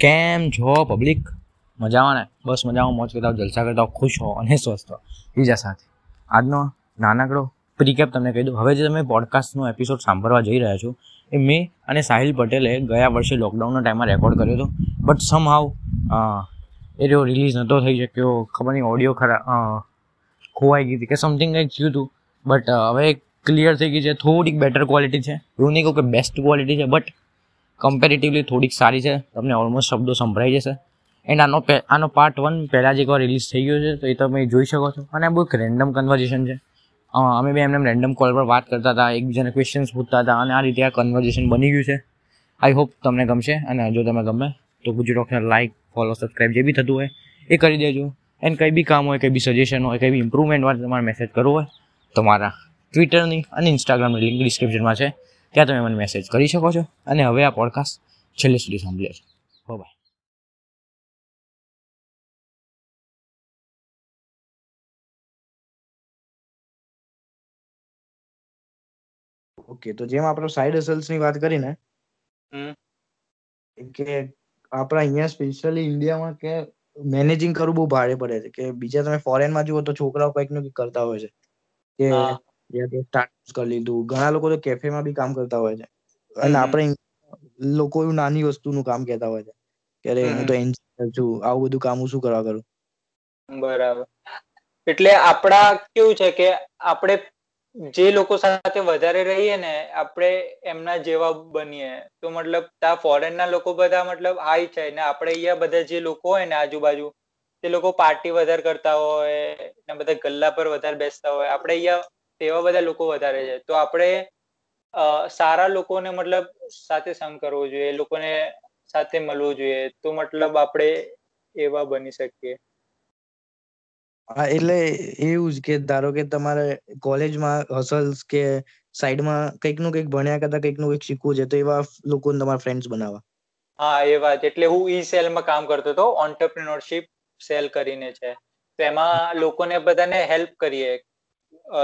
કેમ છો પબ્લિક મજામાં ને? બસ મજામાં, મોજ કરતા જલસા કરતા ખુશ હો અને સ્વસ્થ હો. બીજા સાથે. આજનો નાનકડો પ્રીકેપ તમને કહી દઉં. હવે જે તમે પોડકાસ્ટનો એપિસોડ સાંભળવા જઈ રહ્યા છો, એ મેં અને સાહિલ પટેલે ગયા વર્ષે લોકડાઉનના ટાઈમમાં રેકોર્ડ કર્યો હતો. બટ સમ હાવ એ રહ્યો રિલીઝ નહોતો થઈ શક્યો, ખબર નહીં ઓડિયો ખરા ખોવાઈ ગઈ હતી કે સમથિંગ કંઈક થયું હતું. બટ હવે ક્લિયર થઈ ગઈ છે, થોડીક બેટર ક્વોલિટી છે. એવું નહીં કહું કે બેસ્ટ ક્વોલિટી છે બટ કમ્પેરેટિવલી થોડીક સારી છે. તમને ઓલમોસ્ટ શબ્દો સંભળાઈ જશે. એન્ડ આનો આનો પાર્ટ વન પહેલાં જ એકવાર રિલીઝ થઈ ગયો છે, તો એ તમે જોઈ શકો છો. અને આ બહુ રેન્ડમ કન્વર્ઝેશન છે. અમે બે એમને રેન્ડમ કોલ પર વાત કરતા હતા, એકબીજાને ક્વેશ્ચન્સ પૂછતા હતા, અને આ રીતે આ કન્વર્ઝેશન બની ગયું છે. આઈ હોપ તમને ગમશે, અને જો તમે ગમે, તો Gujju doctor like follow subscribe જે બી થતું હોય, એ કરી દેજો. એન્ડ કંઈ બી કામ હોય, કંઈ બી સજેશન હોય, કંઈ બી ઇમ્પ્રુવમેન્ટ માટે તમારે મેસેજ કરવો હોય. તમારા ટ્વિટરની અને ઇન્સ્ટાગ્રામની લિંક ડિસ્ક્રિપ્શનમાં છે. ત્યાં તમે મને મેસેજ કરી શકો છો અને હવે આ પોડકાસ્ટ છેલ્લે સુધી સાંભળ્યો છે. બાય ઓકે તો જેમ આપણે સાઈડ હસલ્સની વાત કરી ને કે આપણા અહીંયા સ્પેશિયલી ઇન્ડિયામાં કે મેનેજિંગ કરવું બહુ ભારે પડે છે. કે બીજા તમે ફોરેનમાં જુઓ તો છોકરાઓ કંઈક ને કંઈક કરતા હોય છે. કે સ્ટાર્ટ કરી લીધું. ઘણા લોકો તો કેફેમાં બી કામ કરતા હોય છે. અને આપણે લોકો એવું નાની વસ્તુનું કામ કહેતા હોય છે. કે અરે હું તો એન્જિનિયર છું. આવું બધું કામ હું શું કરવા કરું? બરાબર. એટલે આપણા કેવું છે કે આપણે જે લોકો સાથે વધારે રહીએ ને આપણે એમના જેવા બનીએ. તો મતલબ ત્યાં ફોરેન ના લોકો બધા મતલબ હાઈ છે ને આપણે અહીંયા બધા જે લોકો હોય ને આજુબાજુ તે લોકો પાર્ટી વધારે કરતા હોય ને બધા ગલ્લા પર વધારે બેસતા હોય. આપણે અહીંયા તેવા બધા લોકો વધારે છે. તો આપણે સારા લોકોને મતલબ સાથે સંગ કરવો જોઈએ લોકોને સાથે મળવું જોઈએ. તો મતલબ આપણે એવા બની શકીએ. હા એટલે એવું જ કે ધારો કે તમારે કોલેજમાં હસલ્સ કે સાઈડમાં કંઈકનું કંઈક ભણ્યા કરતા કંઈકનું કંઈક શીખવું છે તો એવા લોકોને તમારા ફ્રેન્ડ્સ બનાવવા. હા એ વાત. એટલે હું ઈ સેલમાં કામ કરતો હતો ઓન્ટરપ્રિનોરશિપ સેલ કરીને છે. તો એમાં લોકોને બધાને હેલ્પ કરીએ.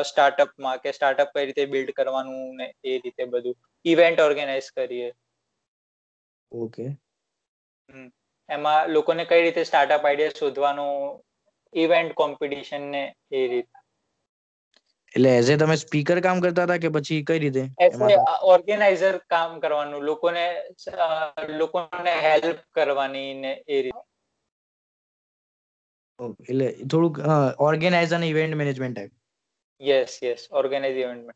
સ્ટાર્ટઅપમાં કે સ્ટાર્ટઅપ કઈ રીતે બિલ્ડ કરવાનું ને એ રીતે બધું ઇવેન્ટ ઓર્ગેનાઇઝ કરીએ. ઓકે. એમાં લોકોને કઈ રીતે સ્ટાર્ટઅપ આઈડિયા શોધવાનું ઇવેન્ટ કોમ્પિટિશન ને એ રીતે. એટલે એઝ એ તમે સ્પીકર કામ કરતા હતા કે પછી કઈ રીતે? ઓર્ગેનાઇઝર કામ કરવાનું લોકોને લોકોને હેલ્પ કરવાની ને એ રીતે. એટલે થોડુંક ઓર્ગેનાઇઝ અને event management type yes yes organise event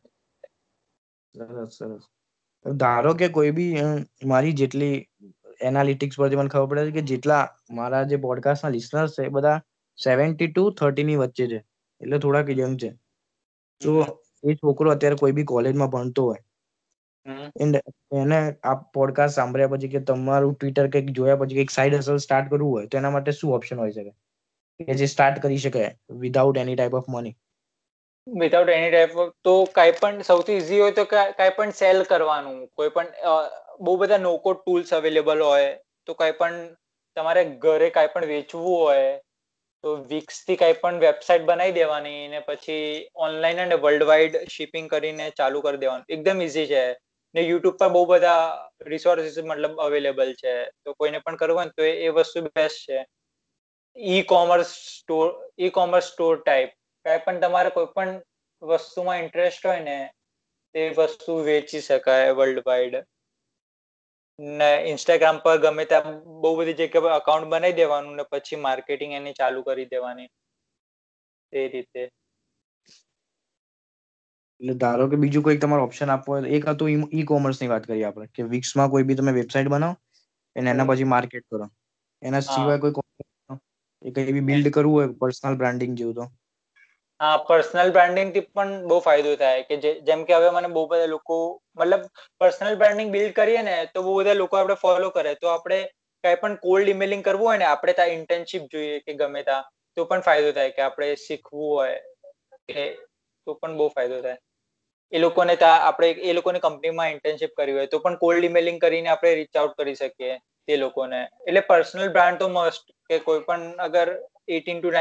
સરસ સરસ. ધારો કે કોઈ બી મારી જેટલી એનાલિટિક્સ પરથી મને ખબર પડે છે કે જેટલા મારા જે પોડકાસ્ટના લિસનર્સ છે એ બધા સેવન્ટી ટુ થર્ટી ની વચ્ચે છે. એટલે થોડાક યંગ છે. તો એ છોકરો અત્યારે કોઈ બી કોલેજમાં ભણતો હોય એને આ પોડકાસ્ટ સાંભળ્યા પછી કે તમારું ટ્વિટર કંઈક જોયા પછી કંઈક સાઈડ હસલ સ્ટાર્ટ કરવું હોય તો એના માટે શું ઓપ્શન હોય શકે? કે જે સ્ટાર્ટ કરી શકે without any type of money without any type તો કાંઈ પણ સૌથી ઈઝી હોય તો કાંઈ પણ સેલ કરવાનું. કોઈ પણ બહુ બધા નોકો ટૂલ્સ અવેલેબલ હોય, તો કાંઈ પણ તમારે ઘરે કાંઈ પણ વેચવું હોય, તો વિક્સથી કાંઈ પણ વેબસાઇટ બનાવી દેવાની ને પછી ઓનલાઈન અને વર્લ્ડ વાઇડ શિપિંગ કરીને ચાલુ કરી દેવાનું. એકદમ ઈઝી છે. ને યુટ્યુબ પર બહુ બધા રિસોર્સિસ મતલબ અવેલેબલ છે. તો કોઈને પણ કરવું હોય તો એ વસ્તુ બેસ્ટ છે. E commerce store e commerce store type કાંઈ પણ તમારે કોઈ પણ વસ્તુમાં ઇન્ટરેસ્ટ હોય ને તે વસ્તુ વેચી શકાય વર્લ્ડ વાઇડ ને ઇન્સ્ટાગ્રામ પર ગમે ત્યાં બહુ બધી જગ્યા અકાઉન્ટ બનાવી દેવાનું ને પછી માર્કેટિંગ એની ચાલુ કરી દેવાની. એ રીતે. એટલે ધારો કે બીજું કોઈ તમારો ઓપ્શન આપવો હોય એક હતું ઈ કોમર્સની વાત કરીએ આપણે કે વિક્સમાં કોઈ બી તમે વેબસાઇટ બનાવો અને એના પછી માર્કેટ કરો. એના સિવાય કોઈ કઈ બી બિલ્ડ કરવું હોય પર્સનલ બ્રાન્ડિંગ જેવું તો. હા પર્સનલ બ્રાન્ડિંગથી પણ બહુ ફાયદો થાય કે જેમ કે હવે મને બહુ બધા લોકો, મતલબ પર્સનલ બ્રાન્ડિંગ બિલ્ડ કરીએ ને, તો બહુ બધા લોકો આપણે ફોલો કરે. તો આપણે કઈ પણ કોલ્ડ ઇમેલિંગ કરવું હોય ને, આપણે ત્યાં ઇન્ટર્નશીપ જોઈએ કે ગમે ત્યાં, તો પણ ફાયદો થાય કે આપણે શીખવું હોય કે, તો પણ બહુ ફાયદો થાય. એ લોકોને ત્યાં આપણે, એ લોકોની કંપનીમાં ઇન્ટર્નશીપ કરવી હોય, તો પણ કોલ્ડ ઇમેલિંગ કરીને આપણે રીચ આઉટ કરી શકીએ તે લોકોને. એટલે પર્સનલ બ્રાન્ડ તો મસ્ટ કે કોઈ પણ અગર એટીન ટુ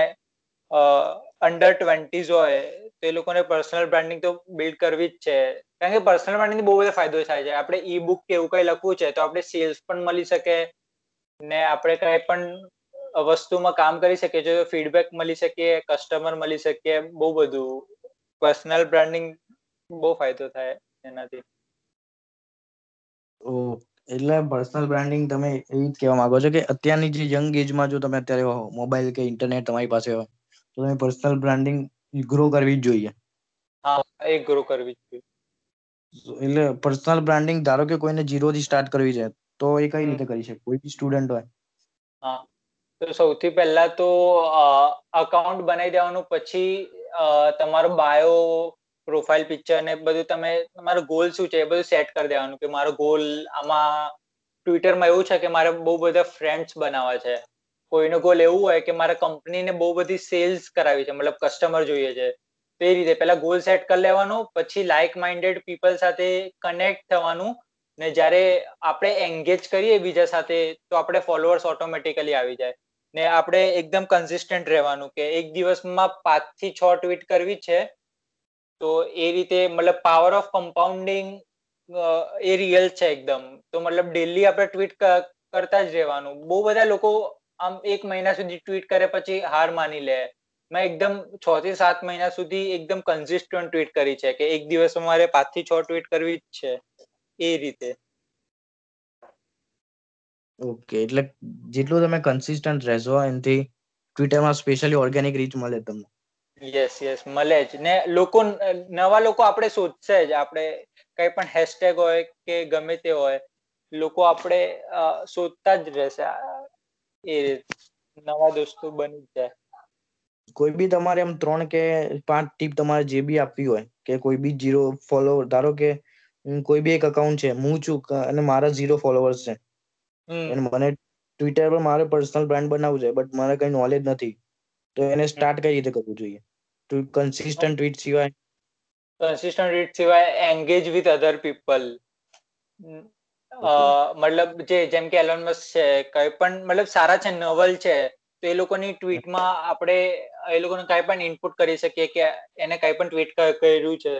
અંડર ટ્વેન્ટીઝ હોય, તો એ લોકોને પર્સનલ બ્રાન્ડિંગ તો બિલ્ડ કરવી જ છે. કારણ કે પર્સનલ બ્રાન્ડિંગ બહુ બધો ફાયદો થાય છે. આપણે ઈ બુક કે એવું કઈ લખવું છે, તો આપણે સેલ્સ પણ મળી શકે ને આપણે કઈ પણ વસ્તુમાં કામ કરી શકીએ. છીએ ફીડબેક મળી શકીએ કસ્ટમર મળી શકીએ બહુ બધું. પર્સનલ બ્રાન્ડિંગ બહુ ફાયદો થાય એનાથી. એટલે પર્સનલ બ્રાન્ડિંગ તમે એ જ કહેવા માંગો છો કે અત્યારની જે યંગ એજમાં જો તમે અત્યારે મોબાઈલ કે ઇન્ટરનેટ તમારી પાસે હોય તો તમે પર્સનલ બ્રાન્ડિંગ ગ્રો કરવી જ જોઈએ. હા એ ગ્રો કરવી જ જોઈએ. એટલે પર્સનલ બ્રાન્ડિંગ ધારો કે કોઈને જીરો થી સ્ટાર્ટ કરવી છે તો એ કઈ રીતે કરી શકે? કોઈ બી સ્ટુડન્ટ હોય. હા. તો સૌથી પહેલા તો અકાઉન્ટ બનાવી દેવાનું પછી તમારો બાયો પ્રોફાઇલ પિક્ચર ને બધું તમે તમારો ગોલ શું છે એ બધું સેટ કરી દેવાનું કે મારો ગોલ આમાં ટ્વિટરમાં એવું છે કે મારે બહુ બધા ફ્રેન્ડ્સ બનાવવા છે. કોઈનો ગોલ એવું હોય કે મારે કંપનીને બહુ બધી સેલ્સ કરાવી છે, મતલબ કસ્ટમર જોઈએ છે. તો રીતે પહેલા ગોલ સેટ કરી લેવાનો, પછી લાઇક માઇન્ડેડ પીપલ સાથે કનેક્ટ થવાનું ને જ્યારે આપણે એન્ગેજ કરીએ બીજા સાથે, તો આપણે ફોલોઅર્સ ઓટોમેટિકલી આવી જાય. ને આપણે એકદમ કન્સિસ્ટન્ટ રહેવાનું કે એક દિવસમાં પાંચથી છ ટ્વીટ કરવી છે. તો એ રીતે મતલબ પાવર ઓફ કમ્પાઉન્ડિંગ એ રિયલ છે એકદમ. તો મતલબ ડેલી આપણે ટ્વીટ કરતા જ રહેવાનું. બહુ બધા લોકો આમ એક મહિના સુધી ટ્વીટ કરે પછી હાર માની લે. મેં એકદમ છ થી સાત મહિના સુધી એકદમ કન્સિસ્ટન્ટ ટ્વીટ કરી છે કે એક દિવસ મારે પાંચથી છ ટ્વીટ કરવી જ છે. એ રીતે. ઓકે એટલે જેટલું તમે કન્સિસ્ટન્ટ રહેશો એનાથી ટ્વિટરમાં સ્પેશિયલી ઓર્ગેનિક રીચ મળે તમને. યસ યસ મળે જ. ને લોકો નવા લોકો આપણે શોધશે જ. આપણે કઈ પણ હેશટેગ હોય કે ગમે તે હોય લોકો આપણે શોધતા જ રહેશે. એ નવા દોસ્તો બની જાય. કોઈ બી તમારે એમ ત્રણ કે પાંચ ટીપ તમારે જે બી આપવી હોય કે કોઈ બી જીરો ફોલોવર ધારો કે કોઈ બી એક અકાઉન્ટ છે હું છું અને મારા ઝીરો ફોલોવર્સ છે. અને મને ટ્વિટર પર મારે પર્સનલ બ્રાન્ડ બનાવવું છે બટ મારે કઈ નોલેજ નથી તો એને સ્ટાર્ટ કઈ રીતે કરવું જોઈએ? કન્સિસ્ટન્ટ ટ્વીટ સિવાય? કન્સિસ્ટન્ટ ટ્વીટ સિવાય એન્ગેજ વિથ અધર પીપલ મતલબ જે જેમ કે એલોન મસ્ક છે કઈ પણ મતલબ સારા છે નવલ છે તો એ લોકોની ટ્વીટમાં આપણે એ લોકોને કઈ પણ ઇનપુટ કરી શકીએ કે એને કઈ પણ ટ્વીટ કર્યું છે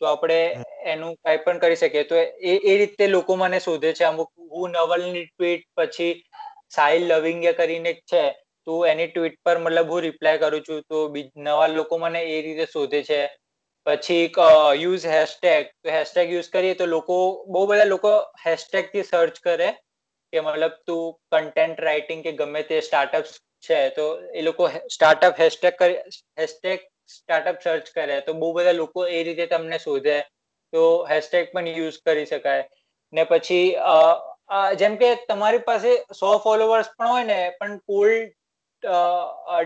તો આપણે એનું કઈ પણ કરી શકીએ. તો એ એ રીતે લોકો મને શોધે છે. અમુક હું નવલની ટ્વીટ પછી સાહિલ લવિંગે કરીને છે તો એની ટ્વીટ પર મતલબ હું રિપ્લાય કરું છું તો નવા લોકો મને એ રીતે શોધે છે. પછી એક યુઝ હેશટેગ હેશટેગ યુઝ કરીએ તો લોકો, બહુ બધા લોકો હેશટેગથી સર્ચ કરે કે મતલબ તું કન્ટેન્ટ રાઇટિંગ કે ગમે તે સ્ટાર્ટઅપ છે, તો એ લોકો સ્ટાર્ટઅપ હેશટેગ કરી હેશટેગ સ્ટાર્ટઅપ સર્ચ કરે. તો બહુ બધા લોકો એ રીતે તમને શોધે. તો હેશટેગ પણ યુઝ કરી શકાય. ને પછી જેમ કે તમારી પાસે સો ફોલોવર્સ પણ હોય ને, પણ કોલ્ડ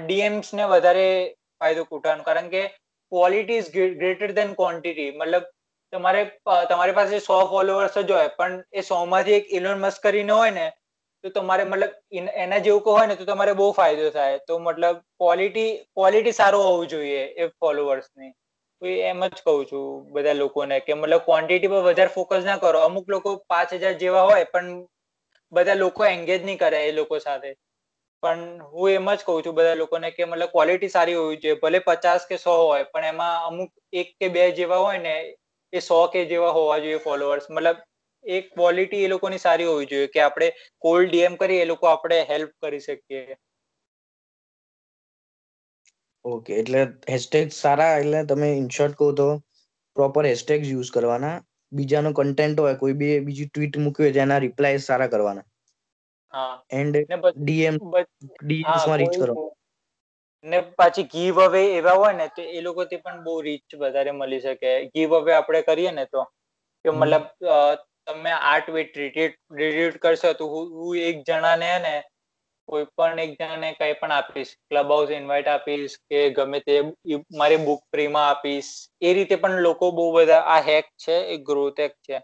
ડીએમ્સ ને વધારે ફાયદો ઉઠાવાનો કારણ કે quality is greater than quantity મતલબ તમારે, તમારી પાસે સો ફોલોવર્સ જ હોય, પણ એ સો માંથી એક ઇલોન મસ્ક કરીને હોય ને, તો તમારે મતલબ એના જેવું કો હોય ને, તો તમારે બહુ ફાયદો થાય. તો મતલબ ક્વોલિટી ક્વોલિટી સારું હોવું જોઈએ એ ફોલોવર્સની એમ જ કઉ છું બધા લોકોને કે મતલબ ક્વોન્ટિટી પર વધારે ફોકસ ના કરો. અમુક લોકો પાંચ હજાર જેવા હોય, પણ બધા લોકો એન્ગેજ નહીં કરે એ લોકો સાથે. પણ હું એમ જ કઉ છું બધા લોકોને કે મતલબ ક્વોલિટી સારી હોવી જોઈએ, ભલે પચાસ કે સો હોય, પણ એમાં અમુક એક કે બે જેવા હોય ને, એ સો કે જેવા હોવા જોઈએ ફોલોઅર્સ મતલબ એક ક્વોલિટી એ લોકોની સારી હોવી જોઈએ કે આપણે કોલ્ડ ડીએમ કરી એ લોકો આપણે હેલ્પ કરી શકીએ. ઓકે એટલે હેશટેગ સારા, એટલે તમે ઇનશોર્ટ કહો તો પ્રોપર હેશટેગ યુઝ કરવાના. બીજાનો કન્ટેન્ટ હોય, કોઈ બી, બીજી ટ્વીટ મૂકવી હોય એના રિપ્લાય સારા કરવાના. એન્ડ ડીએમ ડીએમ્સમાં રીચ કરો. ને પાછી ગીવ અવે એવા હોય ને તો એ લોકોથી પણ બહુ રીચ વધારે મળી શકે. ગીવ અવે આપણે કરીએ ને તો કે મતલબ તમે આઠ વે રીટ્વીટ કરશો તો હું એક જણા ને ને કોઈ પણ એક જણાને કઈ પણ આપીશ. ક્લબ હાઉસ ઇન્વાઇટ આપીશ કે ગમે તે મારી બુક ફ્રીમાં આપીશ. એ રીતે પણ લોકો બહુ બધા આ હેક છે એ ગ્રોથ હેક છે.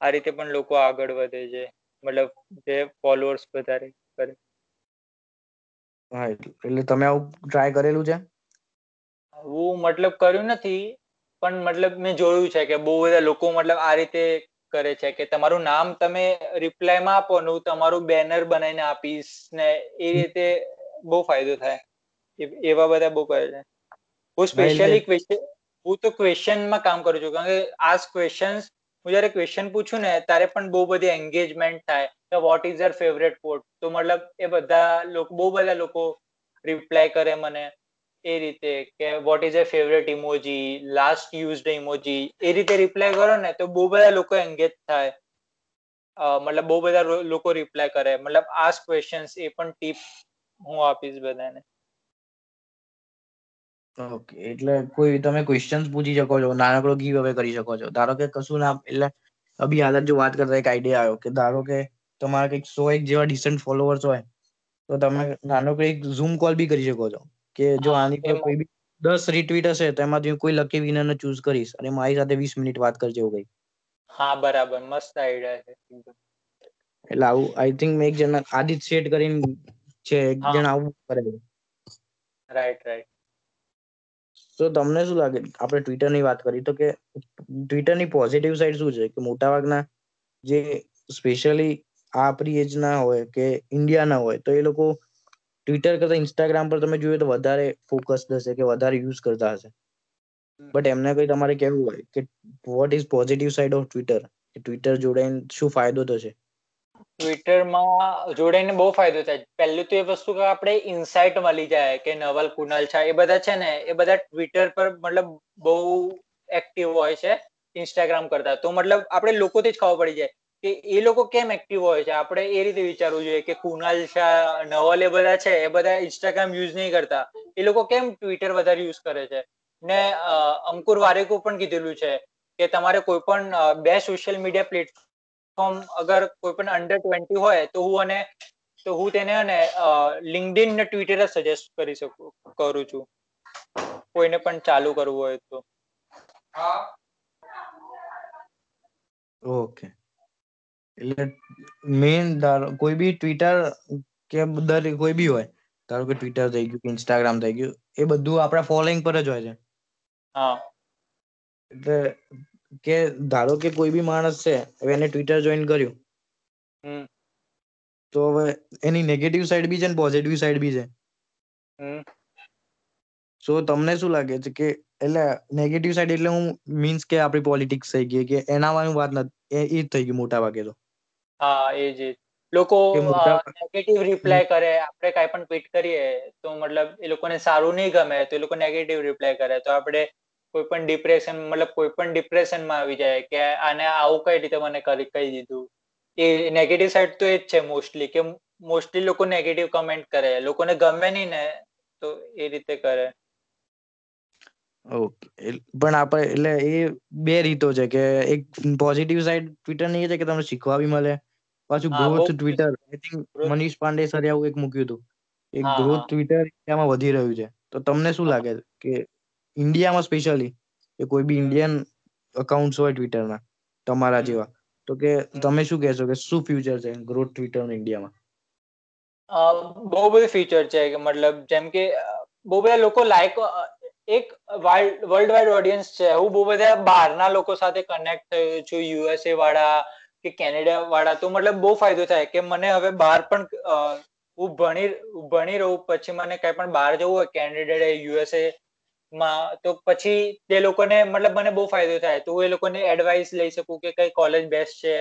આ રીતે પણ લોકો આગળ વધે છે. મતલબ જે ફોલોઅર્સ વધારે કરે. હા એટલે તમે આવું ટ્રાય કરેલું છે? હું મતલબ કર્યું નથી પણ મતલબ મેં જોયું છે કે બહુ બધા લોકો મતલબ આ રીતે કરે છે કે તમારું નામ તમે રિપ્લાયમાં આપો ને હું તમારું બેનર બનાવીને આપીશ ને એ રીતે બહુ ફાયદો થાય. એવા બધા બહુ કરે છે. હું સ્પેશિયલી ક્વેશ્ચન હું તો ક્વેશ્ચનમાં કામ કરું છું કારણ કે આ ક્વેશ્ચન હું જ્યારે ક્વેશ્ચન પૂછું ને ત્યારે પણ બહુ બધી એન્ગેજમેન્ટ થાય કે what is your favourite quote તો મતલબ એ બધા લોકો બહુ બધા લોકો રિપ્લાય કરે મને એ રીતે કે what is your favourite emoji last used emoji એ રીતે રિપ્લાય કરો ને તો બહુ બધા લોકો એન્ગેજ થાય મતલબ બહુ બધા લોકો રિપ્લાય કરે મતલબ આસ્ક ક્વેશ્ચન્સ એ પણ ટીપ હું આપીશ બધાને ઓકે એટલે કોઈ તમે ક્વેશ્ચન્સ પૂછી શકો છો નાનકડો ગીવ અવે કરી શકો છો. ધારો કે કશું ના એટલે અભી હાલત જો વાત કરતા એક આઈડિયા આવ્યો કે ધારો કે તમારા કંઈક સો એક જેવા ડિસન્ટ ફોલોવર્સ હોય તો તમે નાનકડો એક ઝૂમ કોલ બી કરી શકો છો. કે જો આની પર કોઈ બી દસ રીટ્વીટ હશે તો એમાંથી કોઈ લકી વિનરને ચૂઝ કરીશ અને મારી સાથે વીસ મિનિટ વાત કરજે એવું કઈ હા બરાબર મસ્ત આઈડિયા છે. એટલે આવું આઈ થિંક મેં એક જણા આદિત શેઠ કરીને છે એક જણ આવું કરે રાઈટ રાઈટ તો તમને શું લાગે? આપણે ટ્વિટરની વાત કરી તો કે ટ્વિટરની પોઝિટિવ સાઈડ શું છે? કે મોટાભાગના જે સ્પેશિયલી આપણી એજ ના હોય કે ઇન્ડિયા ના હોય તો એ લોકો ટ્વિટર કરતા ઇન્સ્ટાગ્રામ પર તમે જોયું તો વધારે ફોકસ હશે કે વધારે યુઝ કરતા હશે. બટ એમને કઈ તમારે કેવું હોય કે what is positive side of Twitter Twitter જોડાઈને શું ફાયદો થશે? ટ્વિટરમાં જોડાઈને બહુ ફાયદો થાય. પહેલું તો એ વસ્તુ કે આપણે ઇન્સાઇટ મળી જાય કે નવલ, કુનાલ છે એ બધા છે ને, એ બધા ટ્વિટર પર મતલબ બહુ એક્ટિવ હોય છે ઇન્સ્ટાગ્રામ કરતા. તો મતલબ આપણે લોકોથી જ ખબર પડી જાય કે એ લોકો કેમ એક્ટિવ હોય છે. આપણે એ રીતે વિચારવું જોઈએ કે કુનાલ શાહ નવલ એ બધા છે, એ બધા ઇન્સ્ટાગ્રામ યુઝ નહીં કરતા. એ લોકો કેમ ટ્વિટર વધારે યુઝ કરે છે? ને અંકુર વારેકો પણ કીધેલું છે કે તમારે કોઈ પણ બે સોશિયલ મીડિયા પ્લેટફોર્મ અગર કોઈ પણ અંડર ટ્વેન્ટી હોય તો હું અને તો હું તેને અને લિંકડિન ને ટ્વિટર સજેસ્ટ કરી શકું કરું છું. કોઈને પણ ચાલુ કરવું હોય તો. ઓકે. એટલે મેન કોઈ બી ટ્વિટર કે દર કોઈ બી હોય ધારો કે ટ્વિટર થઈ ગયું ઇન્સ્ટાગ્રામ થઈ ગયું એ બધું આપણા ફોલોઈંગ પર જ હોય છે. હા. એટલે કે ધારો કે કોઈ બી માણસ છે હવે એને ટ્વિટર જોઈન કર્યું. તો હવે એની નેગેટિવ સાઈડ બી છે ને પોઝિટિવ સાઈડ બી છે. સો તમને શું લાગે છે કે એટલે નેગેટિવ સાઈડ એટલે હું મીન્સ કે આપણી પોલિટિક્સ થઈ ગઈ કે એના વાત નથી એ જ થઈ ગયું મોટા ભાગે તો. હા એજ એજ લોકો નેગેટિવ રિપ્લાય કરે આપણે કઈ પણ ટ્વીટ કરીએ તો મતલબ એ લોકોને સારું નહીં ગમે તો એ લોકો નેગેટિવ રિપ્લાય કરે. તો આપણે કોઈ પણ ડિપ્રેશન મતલબ કોઈ પણ ડિપ્રેશનમાં આવી જાય કે આને આવું કઈ રીતે મને કરી કહી દીધું. એ નેગેટિવ સાઈડ તો એ જ છે મોસ્ટલી કે મોસ્ટલી લોકો નેગેટિવ કમેન્ટ કરે. લોકોને ગમે નહીં ને તો એ રીતે કરે. ઓકે પણ આપણે એટલે એ બે રીતો છે કે એક પોઝિટિવ સાઈડ ટ્વિટરની એ છે કે તમને શીખવા બી મળે. પાછું growth Twitter I think Manish Pandey sir આવું એક મૂક્યું હતું. એક ગ્રોથ ટ્વિટર એમાં વધી રહ્યું છે. તો તમને શું લાગે કે ઇન્ડિયામાં સ્પેશિયલી કે કોઈ બી ઇન્ડિયન અકાઉન્ટ્સ હોય ટ્વિટરના તમારા જેવા. તો કે તમે શું કહેશો કે શું ફ્યુચર છે ગ્રોથ ટ્વિટર ઇન્ડિયામાં બહુ બધું ફીચર છે કે મતલબ જેમ કે બહુ બધા લોકો લાઈક એક વર્લ્ડ વાઇડ ઓડિયન્સ છે. હું બહુ બધા બહારના લોકો સાથે કનેક્ટ થયો છું યુએસએ વાળા કે કેનેડા વાળા. તો મતલબ બહુ ફાયદો થાય કે મને હવે બહાર પણ હું ભણી ભણી રહું પછી મને કઈ પણ બહાર જવું હોય કેનેડા યુએસએ માં, તો પછી તે લોકોને મતલબ મને બહુ ફાયદો થાય. તો હું એ લોકોને એડવાઇસ લઈ શકું કે કઈ કોલેજ બેસ્ટ છે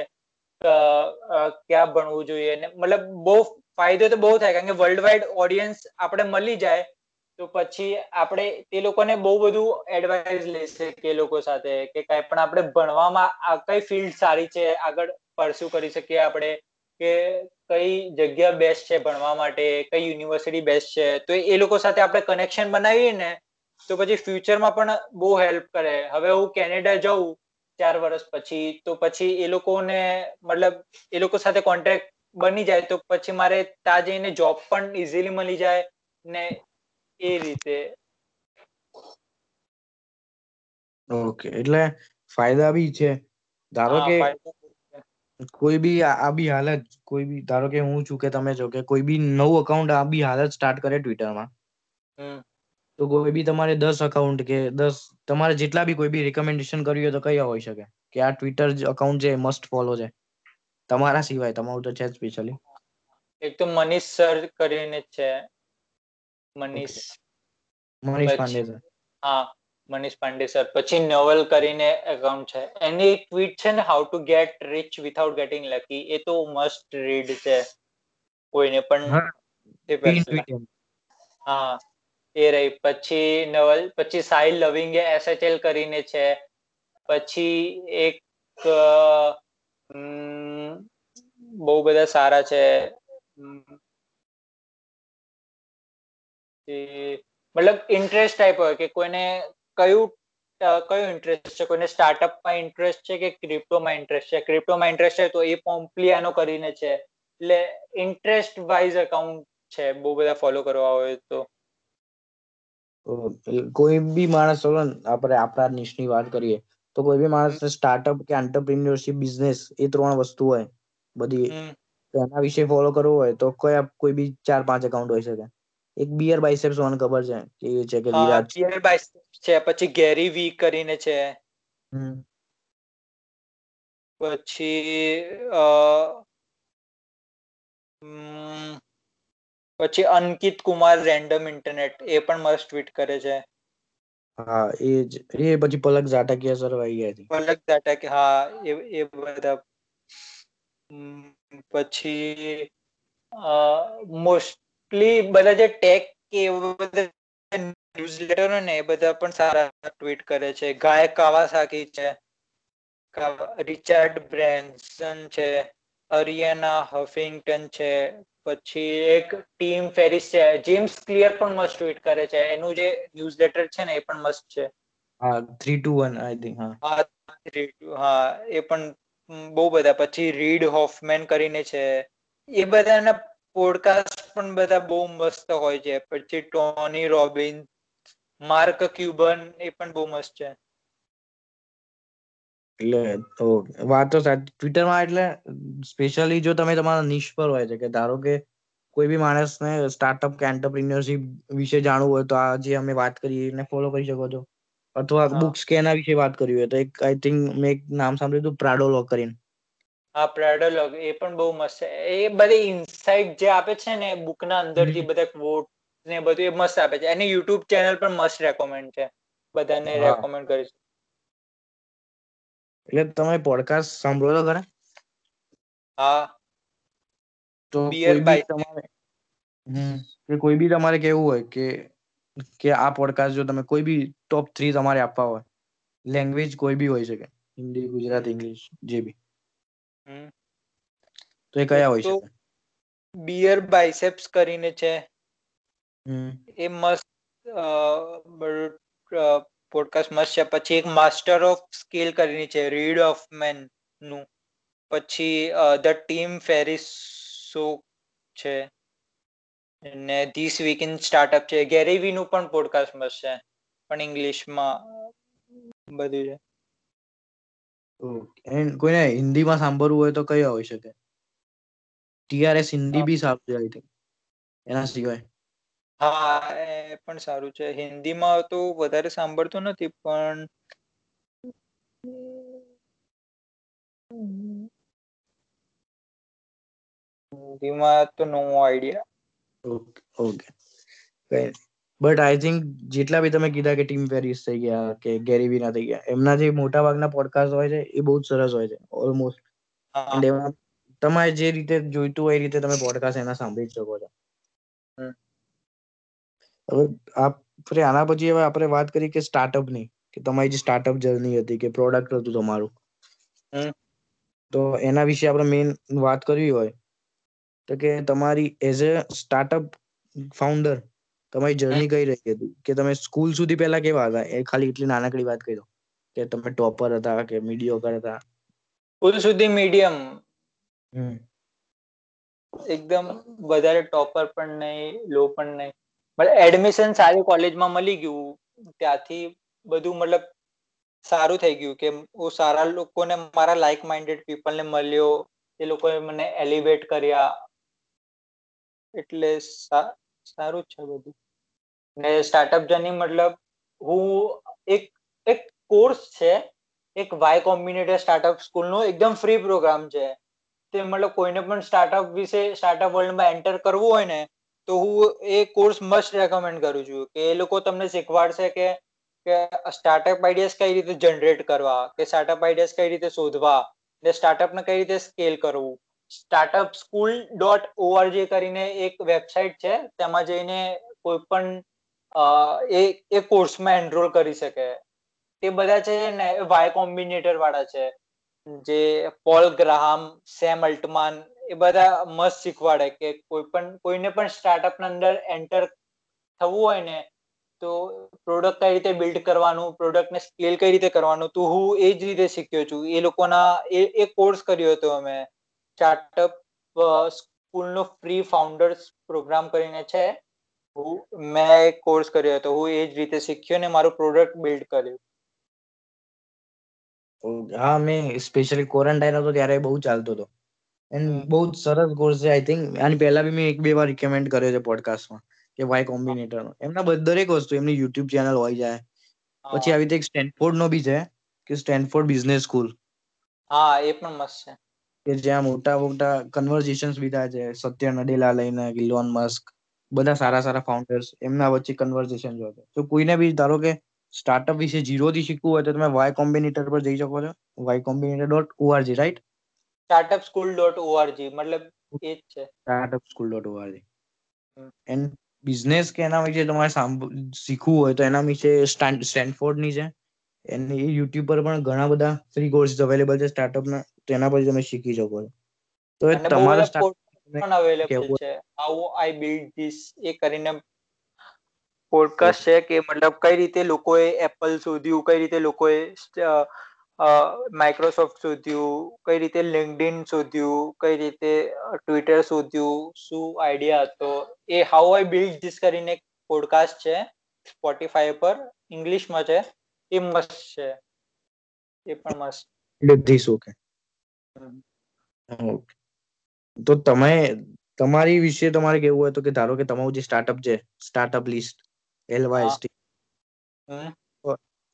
ક્યાં ભણવું જોઈએ મતલબ બહુ ફાયદો તો બહુ થાય, કારણ કે વર્લ્ડ વાઇડ ઓડિયન્સ આપણે મળી જાય, તો પછી આપણે તે લોકોને બહુ બધું એડવાઈસ લેશે એ લોકો સાથે કે કઈ પણ આપણે ભણવામાં કઈ ફિલ્ડ સારી છે, આગળ પરસ્યુ કરી શકીએ આપણે, કે કઈ જગ્યા બેસ્ટ છે ભણવા માટે, કઈ યુનિવર્સિટી બેસ્ટ છે, તો એ લોકો સાથે આપણે કનેક્શન બનાવીએ ને તો પછી ફ્યુચરમાં પણ બહુ હેલ્પ કરે. હવે હું કેનેડા જઉં ચાર વર્ષ પછી તો પછી એ લોકોને મતલબ એ લોકો સાથે કોન્ટેક્ટ બની જાય તો પછી મારે ત્યાં જઈને જોબ પણ ઈઝીલી મળી જાય ને એ રીતે. ઓકે એટલે ફાયદા બી છે. ધારો કે કોઈ બી આ બી હાલત કોઈ બી ધારો કે હું છું કે તમે છો કે કોઈ બી નવું અકાઉન્ટ આ બી હાલત સ્ટાર્ટ કરે ટ્વિટરમાં તો કોઈ બી તમારે દસ અકાઉન્ટ કે દસ તમારે જેટલા બી કોઈ બી રિકમેન્ડેશન કર્યું હોય તો કયા હોઈ શકે? કે આ ટ્વિટર અકાઉન્ટ છે મસ્ટ ફોલો છે. તમારા સિવાય તમારું તો છે જ સ્પેશિયલી એક તો મનીષ સર કરીને છે. મનીષ મનીષ પાંડે સર. હા મનીષ પાંડે સર. પછી નવલ કરીને એકાઉન્ટ છે. એની ટ્વીટ છે ને how to get rich without getting lucky એ તો મસ્ટ રીડ છે. કોઈને પણ હા, એ રહી. પછી નવલ, પછી સાહિલ લવિંગ એસએચએલ કરીને છે. પછી એક બહુ બધા સારા છે. મતલબ ઇન્ટરેસ્ટ ટાઈપ હોય કે કોઈને કયું કયો ઇન્ટરેસ્ટ છે? કોઈને સ્ટાર્ટઅપમાં ઇન્ટરેસ્ટ છે કે ક્રિપ્ટોમાં ઇન્ટરેસ્ટ છે? ક્રિપ્ટોમાં ઇન્ટરેસ્ટ છે તો એ પોમ્પલિયાનો કરીને છે. એટલે ઇન્ટરેસ્ટ વાઇઝ અકાઉન્ટ છે. બહુ બધા ફોલો કરવા હોય તો. કોઈ બી માણસ ચલો ને આપણે આપણા નિશની વાત કરીએ તો કોઈ બી માણસ સ્ટાર્ટઅપ કે એન્ટરપ્રિન્યોરશિપ બિઝનેસ એ ત્રણ વસ્તુ હોય. બધી એના વિશે ફોલો કરવું હોય તો કયા કોઈ બી ચાર પાંચ એકાઉન્ટ હોઈ શકે. એક બિયર બાઇસેપ્સ મને ખબર છે કે એ છે કે વિરાટ. પિયર બાય છે પછી ગેરી વી કરીને છે. પછી અ પછી અંકિત કુમાર રેન્ડમ ઇન્ટરનેટ એ પણ મસ્ત ટ્વીટ કરે છે. હા એ જ એ પછી પલક ઝાટકિયા સર આવી ગયા છે પલક ઝાટક હા એ એ બધા પછી મોસ્ટલી બધા જે ટેક કે બધા ન્યૂઝલેટરો ને એ બધા પણ સારા ટ્વીટ કરે છે. ગાયક કાવાસાકી છે રિચાર્ડ બ્રેન્સન છે અરિયાના હફિંગટન છે પછી એક ટીમ ફેરિસ છે. જેમ્સ ક્લિયર પણ મસ્ત ટ્વીટ કરે છે. એનું જે ન્યૂઝ લેટર છે ને એ પણ મસ્ત છે. હા three two one I think હા. હા હા એ પણ બહુ બધા. પછી રીડ હોફમેન કરીને છે. એ બધાના પોડકાસ્ટ પણ બધા બહુ મસ્ત હોય છે. પછી ટોની રોબિન માર્ક ક્યુબન એ પણ બહુ મસ્ત છે. એટલે તો વાત તો સાચી ટ્વિટરમાં એટલે સ્પેશિયલી જો તમે તમારા નિશ પર હોય છે કે ધારો કે કોઈ બી માણસને સ્ટાર્ટઅપ કે એન્ટરપ્રિન્યોરશિપ વિશે જાણવું હોય તો આ જે અમે વાત કરી એને ફોલો કરી શકો છો. અથવા બુક્સ કે એના વિશે વાત કરી હોય તો એક આઈ થિંક મેં એક નામ સાંભળ્યું હતું પ્રાડોલોગ કરીને હા પ્રેડોલોગ એ પણ બહુ મસ્ત છે. એ બધી ઇન્સાઇટ જે આપે છે ને બુક ના અંદરથી બધા વોટ ને બધું એ મસ્ત આપે છે. એની યુટ્યુબ ચેનલ પણ મસ્ત રેકોમેન્ડ છે. બધાને રેકોમેન્ડ કરીશ એટલે તમે પોડકાસ્ટ સાંભળો છો ખરા? હા. તો કોઈ બી બાય તમારે કે કોઈ બી તમારે કેવું હોય કે કે આ પોડકાસ્ટ જો તમે કોઈ બી ટોપ થ્રી તમારે આપવા હોય લેંગ્વેજ કોઈ બી હોય શકે હિન્દી ગુજરાતી ઇંગ્લિશ જે બી. તો એ કયા હોય તો શકે? બિયર બાયસેપ્સ કરીને છે. હમ. એ મસ્ત પોડકાસ્ટ મસ્ત છે. પછી એક માસ્ટર ઓફ સ્કિલ કરીને છે રીડ ઓફ મેનનું. પછી ધ ટીમ ફેરિસ શો છે. ને ધીસ વીક ઇન સ્ટાર્ટઅપ છે. ગેરેવી નું પણ પોડકાસ્ટ મસ્ત છે. પણ ઇંગ્લિશમાં બધું છે. એન્ડ કોઈને હિન્દીમાં સાંભળવું હોય તો કયા હોઈ શકે? ટીઆરએસ હિન્દી બી સારું છે આઈ થિંક એના સિવાય. હા એ પણ સારું છે. હિન્દીમાં તો વધારે સાંભળતો નથી પણ હિન્દીમાં તો no idea. Okay okay. But I think જેટલા બી તમે કીધા કે ટીમ પેરિસ થઈ ગયા કે ગેરીબી ના થઈ ગયા એમના જે મોટા ભાગના પોડકાસ્ટ હોય છે એ બહુ જ સરસ હોય છે ઓલમોસ્ટ એમાં તમારે જે રીતે જોઈતું હોય એ રીતે તમે પોડકાસ્ટ એના સાંભળી શકો છો. હવે આપણે આના પછી હવે આપણે વાત કરી કે સ્ટાર્ટઅપની કે તમારી જે સ્ટાર્ટઅપ જર્ની હતી કે પ્રોડક્ટ હતું તમારું. તો એના વિશે આપણે મેઈન વાત કરવી હોય તો કે તમારી એઝ અ સ્ટાર્ટઅપ ફાઉન્ડર તમારી જર્ની કઈ રહી હતી? કે તમે સ્કૂલ સુધી પહેલા કેવા હતા? એ ખાલી એટલી નાનકડી વાત કહી દો કે તમે ટોપર હતા કે મીડિયોકર હતા? સ્કૂલ સુધી મીડિયમ એકદમ વધારે ટોપર પણ નહીં લો પણ નહીં. એડમિશન સારી કોલેજમાં મળી ગયું. ત્યાંથી બધું મતલબ સારું થઈ ગયું કે હું સારા લોકોને મારા લાઈક માઇન્ડેડ પીપલને મળ્યો. એ લોકોએ મને એલિવેટ કર્યા. એટલે સારું છે બધું. ને સ્ટાર્ટઅપ જર્ની મતલબ હું એક એક કોર્સ છે. એક વાય કોમ્બિનેટર સ્ટાર્ટઅપ સ્કૂલ નો એકદમ ફ્રી પ્રોગ્રામ છે. તે મતલબ કોઈને પણ સ્ટાર્ટઅપ વિશે સ્ટાર્ટઅપ વર્લ્ડમાં એન્ટર કરવું હોય ને તો હું એ કોર્સ મસ્ટ રેકમેન્ડ કરું છું કે એ લોકો તમને શીખવાડશે કે કે સ્ટાર્ટઅપ આઈડિયાઝ કઈ રીતે જનરેટ કરવા, કે સ્ટાર્ટઅપ આઈડિયાઝ કઈ રીતે શોધવા, ને સ્ટાર્ટઅપને કઈ રીતે સ્કેલ કરવું. સ્ટાર્ટઅપ સ્કૂલ ડોટ ઓઆરજી કરીને એક વેબસાઇટ છે, તેમાં જઈને કોઈ પણ એ એ કોર્સમાં એનરોલ કરી શકે. તે બધા છે ને વાય કોમ્બિનેટર વાળા છે. જે પોલ ગ્રાહમ સેમ અલ્ટમાન એ બધા મસ્ત શીખવાડે કે કોઈ પણ, કોઈને પણ સ્ટાર્ટઅપ ના અંદર એન્ટર થવું હોય ને, તો પ્રોડક્ટ કઈ રીતે બિલ્ડ કરવાનું પ્રોડક્ટને સ્કેલ કઈ રીતે કરવાનું, તો હું એ જ રીતે શીખ્યો છું. એ લોકોના, એ એ કોર્સ કર્યો હતો અમે. સ્ટાર્ટઅપ સ્કૂલનો ફ્રી ફાઉન્ડર્સ પ્રોગ્રામ કરીને છે. હું, મેં એક કોર્સ કર્યો હતો. હું એ જ રીતે શીખ્યો ને મારું પ્રોડક્ટ બિલ્ડ કર્યું. હા, મેં સ્પેશિયલી ક્વોરન્ટાઇન હતો, ત્યારે બહુ ચાલતો હતો. એન્ડ બહુ જ સરસ કોર્સ છે આઈ થિંક આની પહેલા બી મેં એક બે વાર રિકમેન્ડ કર્યો છે પોડકાસ્ટમાં કે વાય કોમ્બિનેટર એમના દરેક વસ્તુ એમની યુટ્યુબ ચેનલ હોય જાય. પછી આવી રીતે એક સ્ટેનફોર્ડ નો બી છે કે સ્ટેનફોર્ડ બિઝનેસ સ્કૂલ હા એ પણ મસ્ત છે. કે જ્યાં મોટા મોટા કન્વર્ઝેશન્સ બી થાય છે સત્ય નડેલા લઈને ઇલોન મસ્ક બધા સારા સારા ફાઉન્ડર્સ એમના વચ્ચે કન્વર્ઝેશન જો તો કોઈને બી ધારો કે સ્ટાર્ટઅપ વિશે જીરો થી શીખવું હોય તો તમે વાય કોમ્બિનેટર પર જઈ શકો છો. Y Combinator dot ORG right startup school dot ORG મતલબ એ જ છે. Startup school dot ORG and business કે એના વિશે તમારે શીખવું હોય તો એના વિશે સ્ટેનફોર્ડની છે. એની યુટ્યુબ પર પણ ઘણા બધા ફ્રી કોર્સિસ અવેલેબલ છે સ્ટાર્ટઅપ ના તેના પર તમે શીખી શકો છો. તો એ તમારા પણ અવેલેબલ છે. હાઉ આઈ બિલ્ડ ધીસ એ કરીને પોડકાસ્ટ છે કે મતલબ કઈ રીતે લોકોએ એપલ શોધ્યું કઈ રીતે લોકોએ માઇક્રોસોફ્ટ શોધ્યું કઈ રીતે લિંકડિન શોધ્યું કઈ રીતે ટ્વિટર શોધ્યું શું આઈડિયા હતો? એ હાઉ આઈ બિલ્ડ ધીસ કરીને પોડકાસ્ટ છે સ્પોટીફાય પર ઇંગ્લિશમાં છે એ મસ્ત છે. એ પણ મસ્ત. ધીસ ઓકે તો તમે તમારી વિશે તમારે કેવું હોય તો કે ધારો કે તમારું જે સ્ટાર્ટઅપ છે સ્ટાર્ટઅપ લિસ્ટ એલવાયએસટી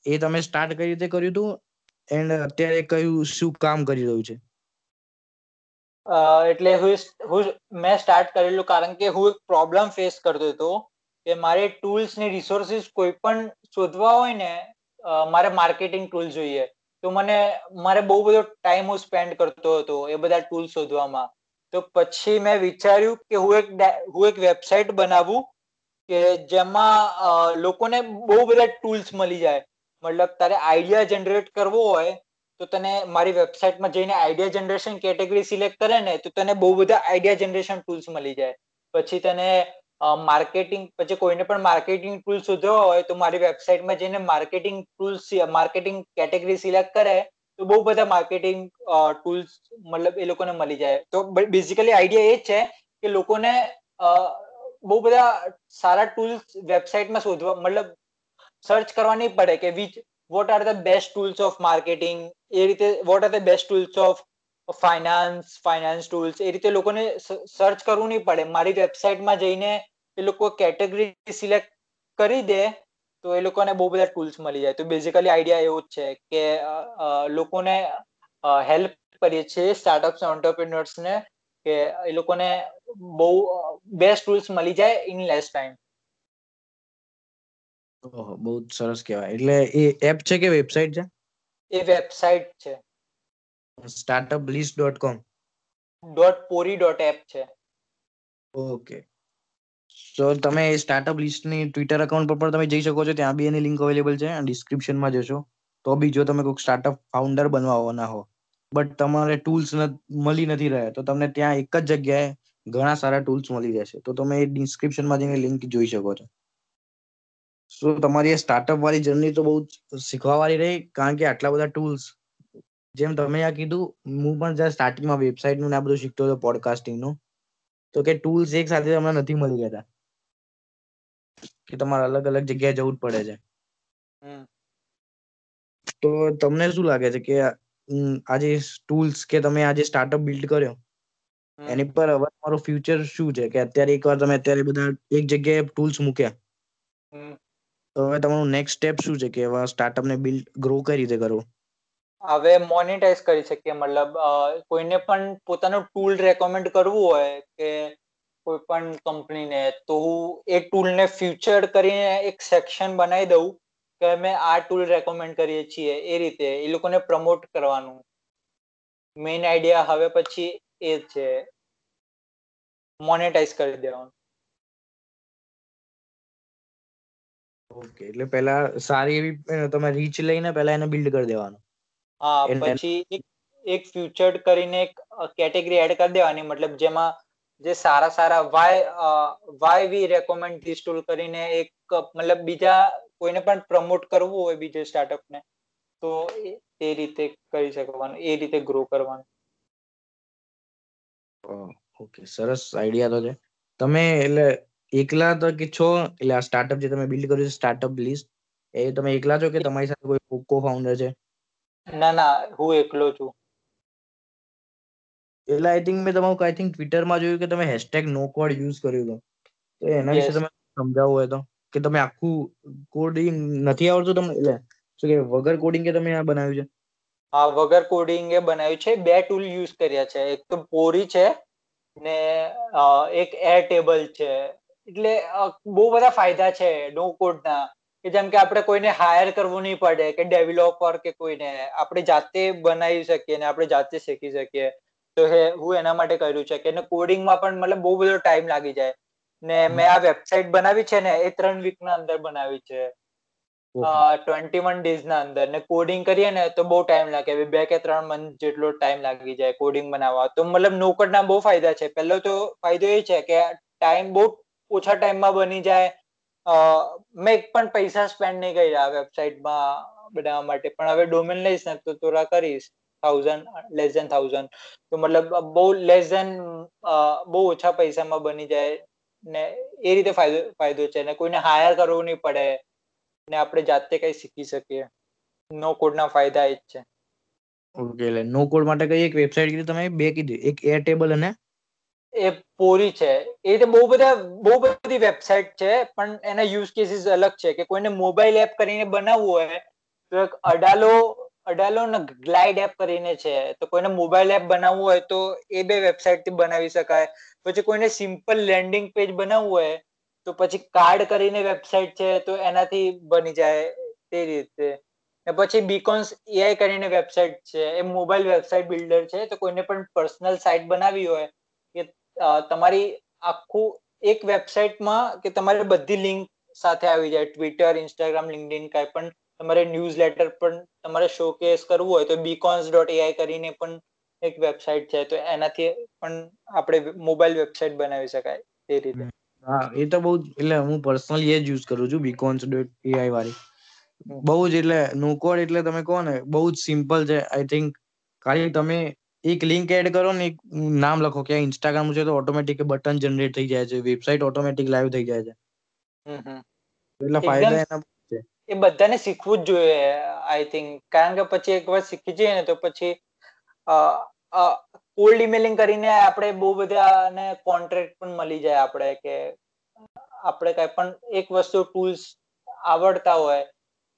એ તમે સ્ટાર્ટ કઈ રીતે કર્યું હતું? એન્ડ અત્યારે કયું, શું કામ કરી રહ્યું છે? એટલે હું મેં સ્ટાર્ટ કરેલું કારણ કે હું એક પ્રોબ્લેમ ફેસ કરતો હતો કે મારે ટૂલ્સ ને રિસોર્સિસ કોઈ પણ શોધવા હોય ને મારે માર્કેટિંગ ટૂલ જોઈએ. તો મને, મારે બહુ બધો ટાઈમ હું સ્પેન્ડ કરતો હતો એ બધા ટૂલ શોધવામાં. તો પછી મેં વિચાર્યું કે હું એક હું એક વેબસાઇટ બનાવું કે જેમાં લોકોને બહુ બધા ટૂલ્સ મળી જાય. મતલબ તારે આઈડિયા જનરેટ કરવો હોય, તો તને મારી વેબસાઇટમાં જઈને આઈડિયા જનરેશન કેટેગરી સિલેક્ટ કરે ને, તો તને બહુ બધા આઈડિયા જનરેશન ટૂલ્સ મળી જાય. પછી તને માર્કેટિંગ પછી કોઈને પણ માર્કેટિંગ ટૂલ શોધવા હોય, તો મારી વેબસાઇટમાં જઈને marketing tools marketing category select કરે, તો બહુ બધા માર્કેટિંગ ટૂલ્સ મતલબ એ લોકોને મળી જાય. તો બેઝિકલી આઈડિયા એ જ છે કે લોકોને બહુ બધા સારા ટૂલ્સ વેબસાઇટમાં શોધવા, મતલબ સર્ચ કરવા નહીં પડે કે which what are the best tools of marketing એ રીતે what are the best tools of finance finance tools એ રીતે લોકોને સર્ચ કરવું નહીં પડે. મારી વેબસાઇટમાં જઈને એ લોકો કેટેગરી સિલેક્ટ કરી દે, તો એ લોકોને બહુ બધા ટૂલ્સ મળી જાય. તો બેઝિકલી આઈડિયા એવો જ છે કે લોકોને હેલ્પ કરીએ છીએ સ્ટાર્ટઅપ્સ ને કે એ લોકોને બહુ બેસ્ટ ટૂલ્સ મળી જાય ઇન લેસ ટાઈમ ઓહો બહુ સરસ કહેવાય. એટલે એ એપ છે કે વેબસાઇટ છે? એ વેબસાઇટ છે. Startup list dot com dot Pory dot app છે. ઓકે. સો તમે સ્ટાર્ટઅપ લિસ્ટની ટ્વિટર અકાઉન્ટ પર પણ તમે જઈ શકો છો. ત્યાં બી એની લિંક અવેલેબલ છે. ડિસ્ક્રિપ્શનમાં જશો. તો બી જો તમે કોઈક સ્ટાર્ટઅપ ફાઉન્ડર બનવાના હો. બટ તમારે ટૂલ્સ મળી નથી રહ્યા. તો તમને ત્યાં એક જ જગ્યાએ ઘણા સારા ટૂલ્સ મળી જશે તો તમે એ ડિસ્ક્રિપ્શનમાં જઈને લિંક જોઈ શકો છો. સો તમારી એ સ્ટાર્ટઅપ વાળી જર્ની તો બહુ શીખવા વાળી રહી કારણ કે આટલા બધા ટૂલ્સ જેમ તમે આ કીધું હું પણ જ્યારે સ્ટાર્ટિંગમાં વેબસાઇટનું ને આ બધું શીખતો હતો પોડકાસ્ટિંગનું તો કે ટૂલ્સ એક સાથે તમને નથી મળી ગયા કે તમારે અલગ અલગ જગ્યાએ જવું જ પડે છે. તો તમને શું લાગે છે કે આજે ટૂલ્સ કે તમે આજે સ્ટાર્ટઅપ બિલ્ડ કર્યો એની પર હવે તમારું ફ્યુચર શું છે? કે અત્યારે એકવાર તમે અત્યારે બધા એક જગ્યાએ ટૂલ્સ મૂક્યા. તો હવે તમારું નેક્સ્ટ સ્ટેપ શું છે કે હવે સ્ટાર્ટઅપને બિલ્ડ ગ્રો કઈ રીતે કરવું? હવે મોનેટાઇઝ કરી શકીએ, મતલબ કોઈને પણ પોતાનું ટૂલ રેકમેન્ડ કરવું હોય કે કોઈ પણ કંપનીને તો હું એ ટૂલને ફ્યુચર કરીને એક સેક્શન બનાવી દઉં કે અમે આ ટૂલ રેકમેન્ડ કરીએ છીએ, એ રીતે એ લોકોને પ્રમોટ કરવાનું. મેઇન આઈડિયા હવે પછી એ છે. મોનેટાઇઝ કરી દેવાનું. ઓકે એટલે પહેલા સારી એવી તમે રીચ લઈને પહેલા એને બિલ્ડ કરી દેવાનું. હા પછી એક એક ફ્યુચર્ડ કરીને એક કેટેગરી એડ કરી દેવાની. મતલબ જેમાં જે સારા સારા why why we recommend this tool કરીને એક મતલબ બીજા કોઈને પણ પ્રમોટ કરવું હોય બીજે સ્ટાર્ટઅપને તો એ- રીતે કરી શકવાનું એ રીતે ગ્રો કરવાનું. ઓકે સરસ આઈડિયા તો છે. તમે એટલે એકલા તો કે છો? એટલે આ સ્ટાર્ટઅપ જે તમે બિલ્ડ કર્યું છે સ્ટાર્ટઅપ લિસ્ટ એ તમે એકલા છો કે તમારી સાથે કોઈ કો ફાઉન્ડર છે? ના ના હું એકલો છું. એટલે આઈ થિંક મેં તમારું આઈ થિંક ટ્વિટરમાં જોયું કે તમે હેશટેગ નો કોડ યુઝ કર્યું હતું. તો એના વિશે તમે સમજાવવું હોય તો. કે તમે આખું કોડિંગ નથી આવડતું તમને? એટલે શું કે વગર કોડિંગ કે તમે આ બનાવ્યું છે? હા વગર કોડિંગ એ બનાવ્યું છે. બે ટૂલ યુઝ કર્યા છે. એક તો પોરી છે ને એક એર ટેબલ છે. એટલે બહુ બધા ફાયદા છે નો કોડના કે જેમ કે આપણે કોઈને હાયર કરવું નહીં પડે કે ડેવલપર કે કોઈને આપણે જાતે બનાવી શકીએ ને આપણે જાતે શીખી શકીએ. તો હે હું એના માટે કર્યું છે કે કોડિંગમાં પણ મતલબ બહુ બધો ટાઈમ લાગી જાય. ને મેં આ વેબસાઇટ બનાવી છે ને એ ત્રણ વીકના અંદર બનાવી છે. ટ્વેન્ટી વન ડેઝ ના અંદર. ને કોડિંગ કરીએ ને તો બહુ ટાઈમ લાગે. બે કે ત્રણ મંથ જેટલો ટાઈમ લાગી જાય કોડિંગ બનાવવા. તો મતલબ નો કોડ ના બહુ ફાયદા છે. પહેલો તો ફાયદો એ છે કે ટાઈમ બહુ ઓછા ટાઈમમાં બની જાય. મેં એક પણ પૈસા સ્પેન્ડ નહીં કર્યા વેબસાઇટમાં બનાવવા માટે. પણ હવે ડોમેન લઈશ ને તો થોડા કરીશ. થાઉઝન્ડ લેસ ધેન થાઉઝન્ડ તો મતલબ બહુ લેસ ધેન બહુ ઓછા પૈસામાં બની જાય ને એ રીતે ફાયદો ફાયદો છે ને કોઈને હાયર કરવું નહીં પડે ને આપણે જાતે કઈ શીખી શકીએ. નો કોડના ફાયદા એ જ છે. ઓકે એટલે નો કોડ માટે કઈ એક વેબસાઇટ કીધી તમે, બે કીધી. એક એર ટેબલ અને એ પોરી છે. એ રીતે બહુ બધા, બહુ બધી વેબસાઇટ છે, પણ એના યુઝ કેસીસ અલગ છે કે કોઈને મોબાઈલ એપ કરીને બનાવવું હોય, તો એક અડાલો અડાલો ને ગ્લાઇડ એપ કરીને છે, તો કોઈને મોબાઈલ એપ બનાવવું હોય તો એ બે વેબસાઇટથી બનાવી શકાય. પછી કોઈને સિમ્પલ લેન્ડિંગ પેજ બનાવવું હોય, તો પછી કાર્ડ કરીને વેબસાઇટ છે, તો એનાથી બની જાય તે રીતે. ને પછી બીકોન્સ એઆઈ કરીને વેબસાઇટ છે, એ મોબાઈલ વેબસાઇટ બિલ્ડર છે, તો કોઈને પણ પર્સનલ સાઇટ બનાવવી હોય કે તમારી આખું એક વેબસાઇટમાં કે તમારે બધી લિંક સાથે આવી જાય. ટ્વિટર ઇન્સ્ટાગ્રામ લિંકડિન કાંઈ પણ તમારે ન્યૂઝ લેટર પણ તમારે શોકેસ કરવું હોય તો બીકોન્સ ડોટ એઆઈ કરીને પણ એક વેબસાઇટ છે. તો એનાથી પણ આપણે મોબાઈલ વેબસાઇટ બનાવી શકાય એ રીતે. હા એ તો બહુ એટલે હું પર્સનલી એ જ યુઝ કરું છું બીકોન્સ ડોટ એઆઈ વાળી બહુ જ એટલે નો કોડ એટલે તમે કહો ને બહુ જ સિમ્પલ છે. આઈ થિંક ખાલી તમે એક લિંક એડ કરો ને એક નામ લખો કે ઇન્સ્ટાગ્રામ છે તો ઓટોમેટિક બટન જનરેટ થઈ જાય છે વેબસાઇટ ઓટોમેટિક લાઈવ થઈ જાય છે. એટલે ફાયદા એના એ બધાને શીખવું જ જોઈએ આઈ થિંક કારણ કે પછી એકવાર શીખી જઈએ ને તો પછી કોલ્ડ ઇમેલિંગ કરીને આપણે બહુ બધાને કોન્ટ્રાક્ટ પણ મળી જાય આપણે કે આપણે કઈ પણ એક વસ્તુ ટૂલ્સ આવડતા હોય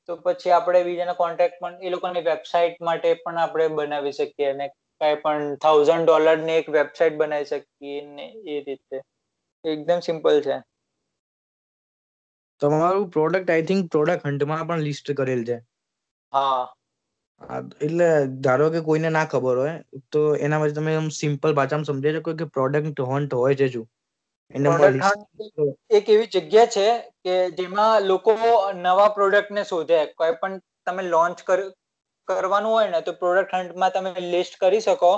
તો પછી આપણે બીજાના કોન્ટેક્ટ પણ એ લોકોની વેબસાઇટ માટે પણ આપણે બનાવી શકીએ અને કઈ પણ થાઉઝન્ડ ડોલરની એક વેબસાઇટ બનાવી શકીએ ને એ રીતે. એકદમ સિમ્પલ છે. તમારું પ્રોડક્ટ આઈ થિંક પ્રોડક્ટ હન્ટમાં પણ લિસ્ટ કરેલ છે. હા. એટલે ધારો કે કોઈને ના ખબર હોય તો એના માટે તમે સિમ્પલ ભાષામાં સમજાવી શકો કે પ્રોડક્ટ હન્ટ હોય છે શું. એક એવી જગ્યા છે કે જેમાં લોકો નવા પ્રોડક્ટ ને શોધે. કોઈ પણ તમે લોન્ચ કરવાનું હોય ને, તો પ્રોડક્ટ હન્ટમાં તમે લિસ્ટ કરી શકો.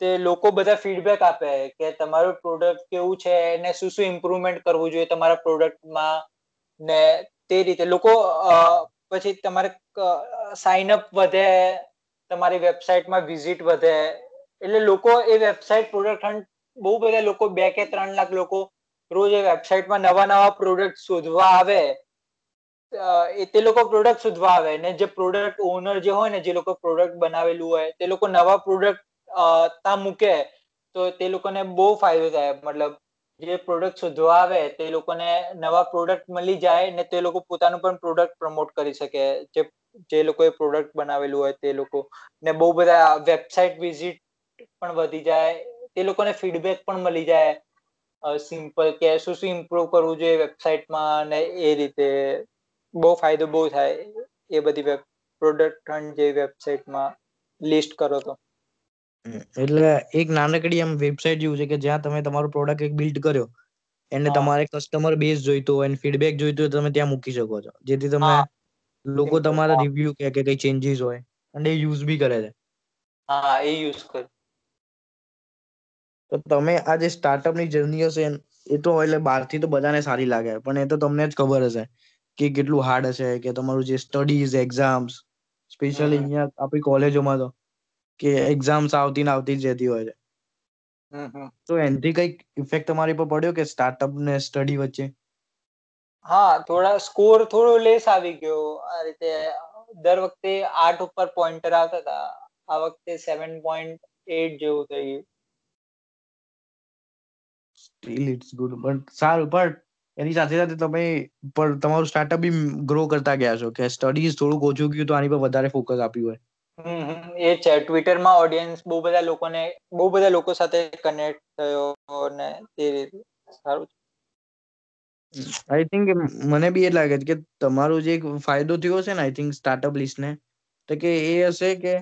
તે લોકો બધા ફીડબેક આપે કે તમારું પ્રોડક્ટ કેવું છે, ને શું શું ઇમ્પ્રુવમેન્ટ કરવું જોઈએ તમારા પ્રોડક્ટમાં ને તે રીતે. લોકો પછી તમારે સાઇન અપ વધે, તમારી વેબસાઇટમાં વિઝિટ વધે. એટલે લોકો એ વેબસાઇટ પ્રોડક્ટ હન્ટ બહુ બધા લોકો, બે કે ત્રણ લાખ લોકો રોજ એ વેબસાઇટમાં નવા નવા પ્રોડક્ટ શોધવા આવે. તે લોકો પ્રોડક્ટ શોધવા આવે ને જે પ્રોડક્ટ ઓનર જે હોય ને જે લોકો પ્રોડક્ટ બનાવેલું હોય, તે લોકો નવા પ્રોડક્ટ ત્યાં મૂકે, તો તે લોકોને બહુ ફાયદો થાય. મતલબ જે પ્રોડક્ટ શોધવા આવે, તે લોકોને નવા પ્રોડક્ટ મળી જાય ને તે લોકો પોતાનું પણ પ્રોડક્ટ પ્રમોટ કરી શકે. જે જે લોકોએ પ્રોડક્ટ બનાવેલું હોય તે લોકો. ને બહુ બધા વેબસાઇટ વિઝિટ પણ વધી જાય, તે લોકોને ફીડબેક પણ મળી જાય. સિમ્પલ કે શું શું ઇમ્પ્રુવ કરવું જોઈએ વેબસાઇટમાં ને એ રીતે. બહુ ફાયદો બહુ થાય એ બધી વેબ પ્રોડક્ટ હન્ટ જેવી વેબસાઇટમાં લિસ્ટ કરો તો. એટલે એક નાનકડી એમ વેબસાઇટ જેવું છે કે જ્યાં તમે તમારો પ્રોડક્ટ એક બિલ્ડ કર્યો એને તમારે કસ્ટમર બેઝ જોઈતો હોય ફીડબેક જોઈતો હોય તમે ત્યાં મૂકી શકો છો. જેથી તમે લોકો તમારા રિવ્યુ કે કે કઈ ચેન્જીસ હોય અને એ યુઝ બી કરે છે. હા એ યુઝ કર. તો તમે આ જે સ્ટાર્ટઅપની જર્ની હશે એ તો એટલે બહારથી તો બધાને સારી લાગે પણ એ તો તમને જ ખબર હશે. કે કેટલું હાર્ડ હશે કે તમારું જે સ્ટડીઝ એક્ઝામ્સ સ્પેશિયલી અહીંયા આપણી કોલેજોમાં તો કે એક્ઝામ્સ આવતી ને આવતી જ રહેતી હોય છે. તો એનાથી કંઈક ઇફેક્ટ તમારી પર પડ્યો કે સ્ટાર્ટઅપ ને સ્ટડી વચ્ચે? હા થોડા સ્કોર થોડો લેસ આવી ગયો. આ રીતે દર વખતે આઠ ઉપર પોઈન્ટર આવતા હતા. આ વખતે સેવન પોઈન્ટ એટ જેવું થઈ ગયું. સ્ટીલ ઇટ્સ ગુડ બટ સારું પણ એની સાથે સાથે તમે પણ તમારું સ્ટાર્ટઅપ બી ગ્રો કરતા ગયા છો કે સ્ટડીઝ થોડુંક ઓછું ગયું તો આની પર વધારે ફોકસ આપ્યું હોય. એ છે. ટ્વિટરમાં ઓડિયન્સ બહુ બધા લોકોને બહુ બધા લોકો સાથે કનેક્ટ થયો ને તે સારું આઈ થિંક મને બી એ લાગે છે કે તમારો જે એક ફાયદો થયો છે ને આઈ થિંક સ્ટાર્ટઅપ લિસ્ટને તો કે એ હશે કે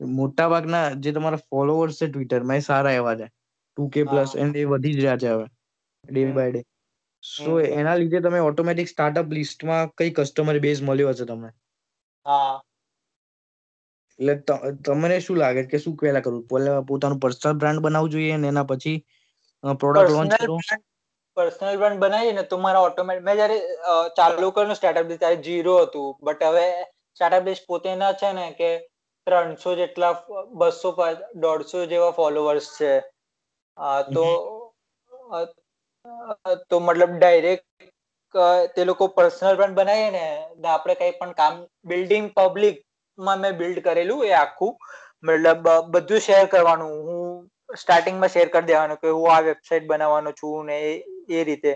મોટા ભાગના જે તમારા ફોલોવર્સ છે ટ્વિટરમાં એ સારા એવા છે. ટુ કે પ્લસ એન્ડ એ વધી જ રહ્યા છે હવે ડે બાય ડે સો એના લીધે તમે ઓટોમેટિક સ્ટાર્ટઅપ લિસ્ટમાં કઈ કસ્ટમર બેઝ મળ્યો હશે તમને? હા. એટલે તમને શું લાગે કે શું પહેલા કરવું પહેલા પોતાનું પર્સનલ બ્રાન્ડ બનાવવું જોઈએ ને એના પછી પ્રોડક્ટ લોન્ચ કરો પર્સનલ બ્રાન્ડ બનાવીએ ને તો મારા ઓટોમેટિક મેં જ્યારે ચાલુ કર્યું સ્ટાર્ટઅપ ત્યારે જીરો હતું. બટ હવે સ્ટાર્ટઅપ લિસ્ટ પોતેના છે ને કે ત્રણસો જેટલા બસો દોઢસો જેવા ફોલોવર્સ છે. તો તો મતલબ ડાયરેક્ટ તે લોકો પર્સનલ પણ બનાવીએ ને આપણે કઈ પણ કામ બિલ્ડિંગ પબ્લિકમાં મેં બિલ્ડ કરેલું એ આખું. મતલબ બધું શેર કરવાનું. હું સ્ટાર્ટિંગમાં શેર કરી દેવાનું કે હું આ વેબસાઇટ બનાવવાનો છું ને એ રીતે.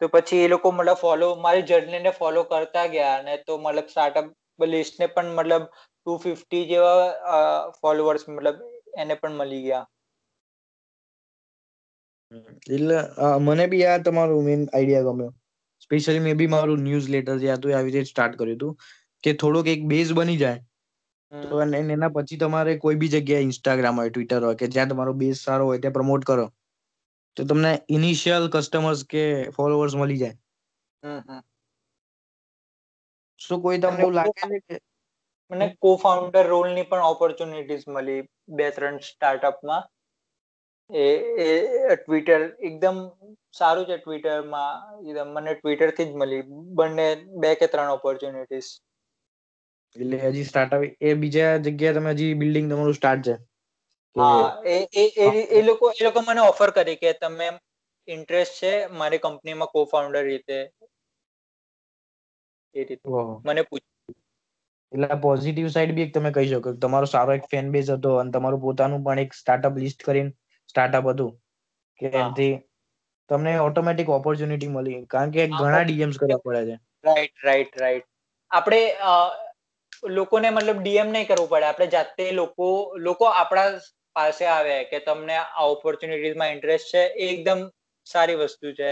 તો પછી એ લોકો મતલબ ફોલો મારી જર્નીને ફોલો કરતા ગયા ને તો મતલબ સ્ટાર્ટઅપ લિસ્ટને પણ મતલબ ટુ ફિફ્ટી જેવા ફોલોવર્સ મતલબ એને પણ મળી ગયા. એટલે મને બી આ તમારું મેઇન આઈડિયા ગમ્યો. સ્પેશિયલી મે બી મારું ન્યૂઝ લેટર જે હતું એ આવી રીતે સ્ટાર્ટ કર્યું હતું કે થોડુંક એક બેઝ બની જાય. તો અને એના પછી તમારે કોઈ બી જગ્યાએ ઇન્સ્ટાગ્રામ હોય ટ્વિટર હોય કે જ્યાં તમારો બેઝ સારો હોય ત્યાં પ્રમોટ કરો. તો તમને ઇનિશિયલ કસ્ટમર્સ કે ફોલોવર્સ મળી જાય. શું કોઈ તમને એવું લાગે છે કે મને કો ફાઉન્ડર રોલની પણ ઓપોર્ચ્યુનિટીઝ મળી બે ત્રણ સ્ટાર્ટઅપમાં એ એ ટ્વિટર એકદમ સારું છે ટ્વિટરમાં એકદમ મને ટ્વિટરથી જ મળી. બંને બે કે ત્રણ ઓપોર્ચ્યુનિટીઝ એટલે હજી સ્ટાર્ટઅપ એ બીજા જગ્યાએ તમે હજી બિલ્ડિંગ તમારું સ્ટાર્ટ છે? હા એ એ એ એ લોકો એ લોકો મને ઓફર કરી કે તમે ઇન્ટરેસ્ટ છે મારી કંપનીમાં કો ફાઉન્ડર રીતે. એ રીતે. મને પૂછ એટલે પોઝિટિવ સાઈડ બી એક તમે કહી શકો તમારો સારો એક ફેન બેઝ હતો અને તમારું પોતાનું પણ એક સ્ટાર્ટઅપ લિસ્ટ કરીને સ્ટાર્ટઅપ હતું કે હા. એનાથી તમને ઓટોમેટિક ઓપોર્ચ્યુનિટી મળી. કારણ કે ઘણા ડીએમ્સ કરવા પડે છે. રાઈટ રાઈટ રાઈટ આપણે લોકોને મતલબ ડીએમ નહીં કરવું પડે. આપણે જાતે લોકો લોકો આપણા પાસે આવે કે તમને આ ઓપોર્ચ્યુનિટીઝમાં ઇન્ટરેસ્ટ છે એ એકદમ સારી વસ્તુ છે.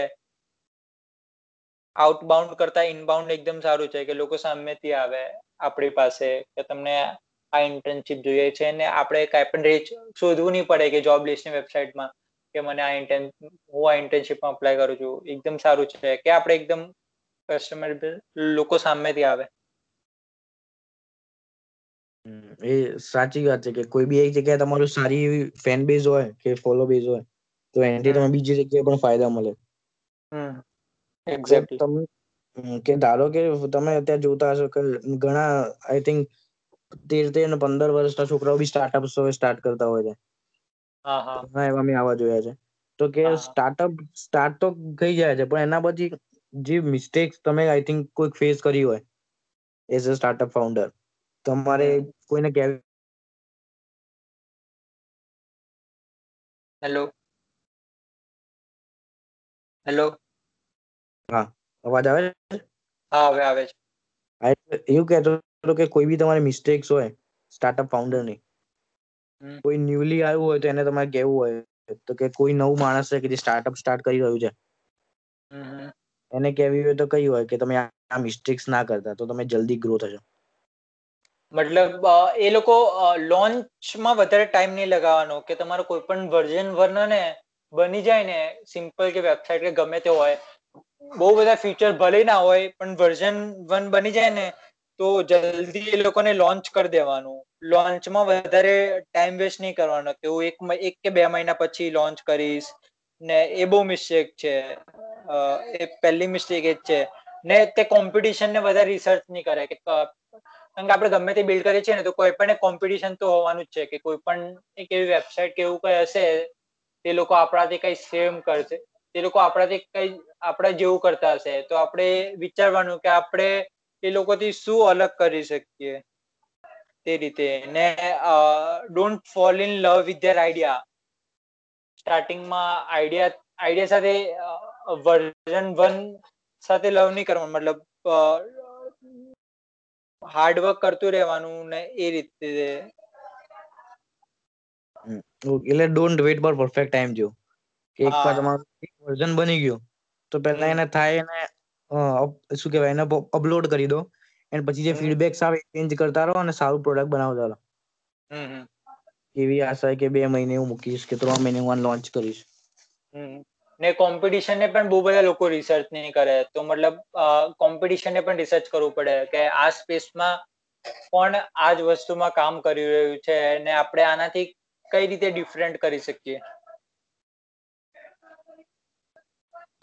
આઉટબાઉન્ડ કરતા ઇનબાઉન્ડ એકદમ સારું છે કે લોકો સામેથી આવે આપણી પાસે કે તમને આ ઇન્ટર્નશીપ જોઈએ છે અને આપણે કાંઈ પણ રીચ શોધવું નહીં પડે કે જોબ લિસ્ટની વેબસાઇટમાં કે મને આ ઇન્ટર્ન હું આ ઇન્ટર્નશીપમાં અપ્લાય કરું છું. એકદમ સારું છે કે આપણે એકદમ કસ્ટમર લોકો સામેથી આવે. એ સાચી વાત છે કે કોઈ બી એક જગ્યાએ તમારું સારી એવી ફેન બેઝ હોય કે ફોલો બેઝ હોય તો એનાથી તમને બીજી જગ્યાએ પણ ફાયદા મળે. હમ એક્ઝેક્ટલી તમે કે ધારો કે તમે અત્યારે જોતા હશો કે ઘણા આઈ થિંક તેર તેર ને પંદર વર્ષના છોકરાઓ બી સ્ટાર્ટઅપ સ્ટાર્ટ કરતા હોય છે. હા એવા મેં આવા જોયા છે. તો કે સ્ટાર્ટઅપ સ્ટાર્ટ તો થઈ જાય છે પણ એના પછી જે મિસ્ટેક તમે આઈ થિંક કોઈ ફેસ કરી હોય એઝ અ સ્ટાર્ટઅપ ફાઉન્ડર તમારે કોઈને કહેવું હેલો હેલો હા અવાજ આવે છે? હા હવે આવે છે. એવું કહેતો હતો કે કોઈ બી તમારી મિસ્ટેક્સ હોય સ્ટાર્ટઅપ ફાઉન્ડરની કોઈ ન્યુલી આવ્યું હોય તો એને તમારે કહેવું હોય. તો કે કોઈ નવું માણસ છે કે જે સ્ટાર્ટઅપ સ્ટાર્ટ કરી રહ્યું છે. એને કહેવી હોય તો કઈ હોય કે તમે આ મિસ્ટેક્સ ના કરતા તો તમે જલ્દી ગ્રો થશો મતલબ એ લોકો લોન્ચમાં વધારે ટાઈમ નહીં લગાવવાનો કે તમારો કોઈ પણ વર્ઝન વર્ણને બની જાય ને સિમ્પલ કે વેબસાઇટ કે ગમે તે હોય. બહુ બધા ફીચર ભલે ના હોય પણ વર્ઝન વન બની જાય ને તો જલ્દી એ લોકોને લોન્ચ કરી દેવાનું. લોન્ચમાં વધારે ટાઈમ વેસ્ટ નહીં કરવાનો કે હું એક એક કે બે મહિના પછી લોન્ચ કરીશ. ને એ બહુ મિસ્ટેક છે. એ પહેલી મિસ્ટેક એ જ છે. ને તે કોમ્પિટિશન ને વધારે રિસર્ચ નહીં કરે કે કારણ કે આપણે ગમે તે બિલ્ડ કરીએ છીએ ને તો કોઈ પણ કોમ્પિટિશન તો હોવાનું જ છે કે કોઈ પણ એક એવી વેબસાઇટ કે એવું કઈ હશે, તે લોકો આપણાથી કઈ સેમ કરશે. તે લોકો આપણાથી કઈ, આપણા જેવું કરતા હશે. તો આપણે વિચારવાનું કે આપણે એ લોકોથી શું અલગ કરી શકીએ? તે રીતે. ને don't fall in love with their idea સ્ટાર્ટિંગમાં આઈડિયા આઈડિયા સાથે વર્ઝન વન સાથે લવ નહીં કરવાનું. મતલબ હાર્ડવર્ક કરતું રહેવાનું ને એ રીતે. એટલે don't wait for perfect time જો. કે એકવાર તમારું વર્ઝન બની ગયું તો પહેલા એને થાય એને અ, અપ- શું કહેવાય એને અપલોડ કરી દો. એન્ડ પછી જે ફીડબેક ફીડબેક્સ આવે ચેન્જ કરતા રહો અને સારું પ્રોડક્ટ બનાવતા રહો એવી આશા કે બે મહિને હું મૂકીશ કે ત્રણ મહિને હું લોન્ચ કરીશ. ને કોમ્પિટિશન ને પણ બહુ બધા લોકો રિસર્ચ નહીં કરે. તો મતલબ કોમ્પિટિશન ને પણ રિસર્ચ કરવું પડે કે આ સ્પેસમાં કોણ આ જ વસ્તુમાં કામ કરી રહ્યું છે અને આપણે આનાથી કઈ રીતે ડિફરન્ટ કરી શકીએ?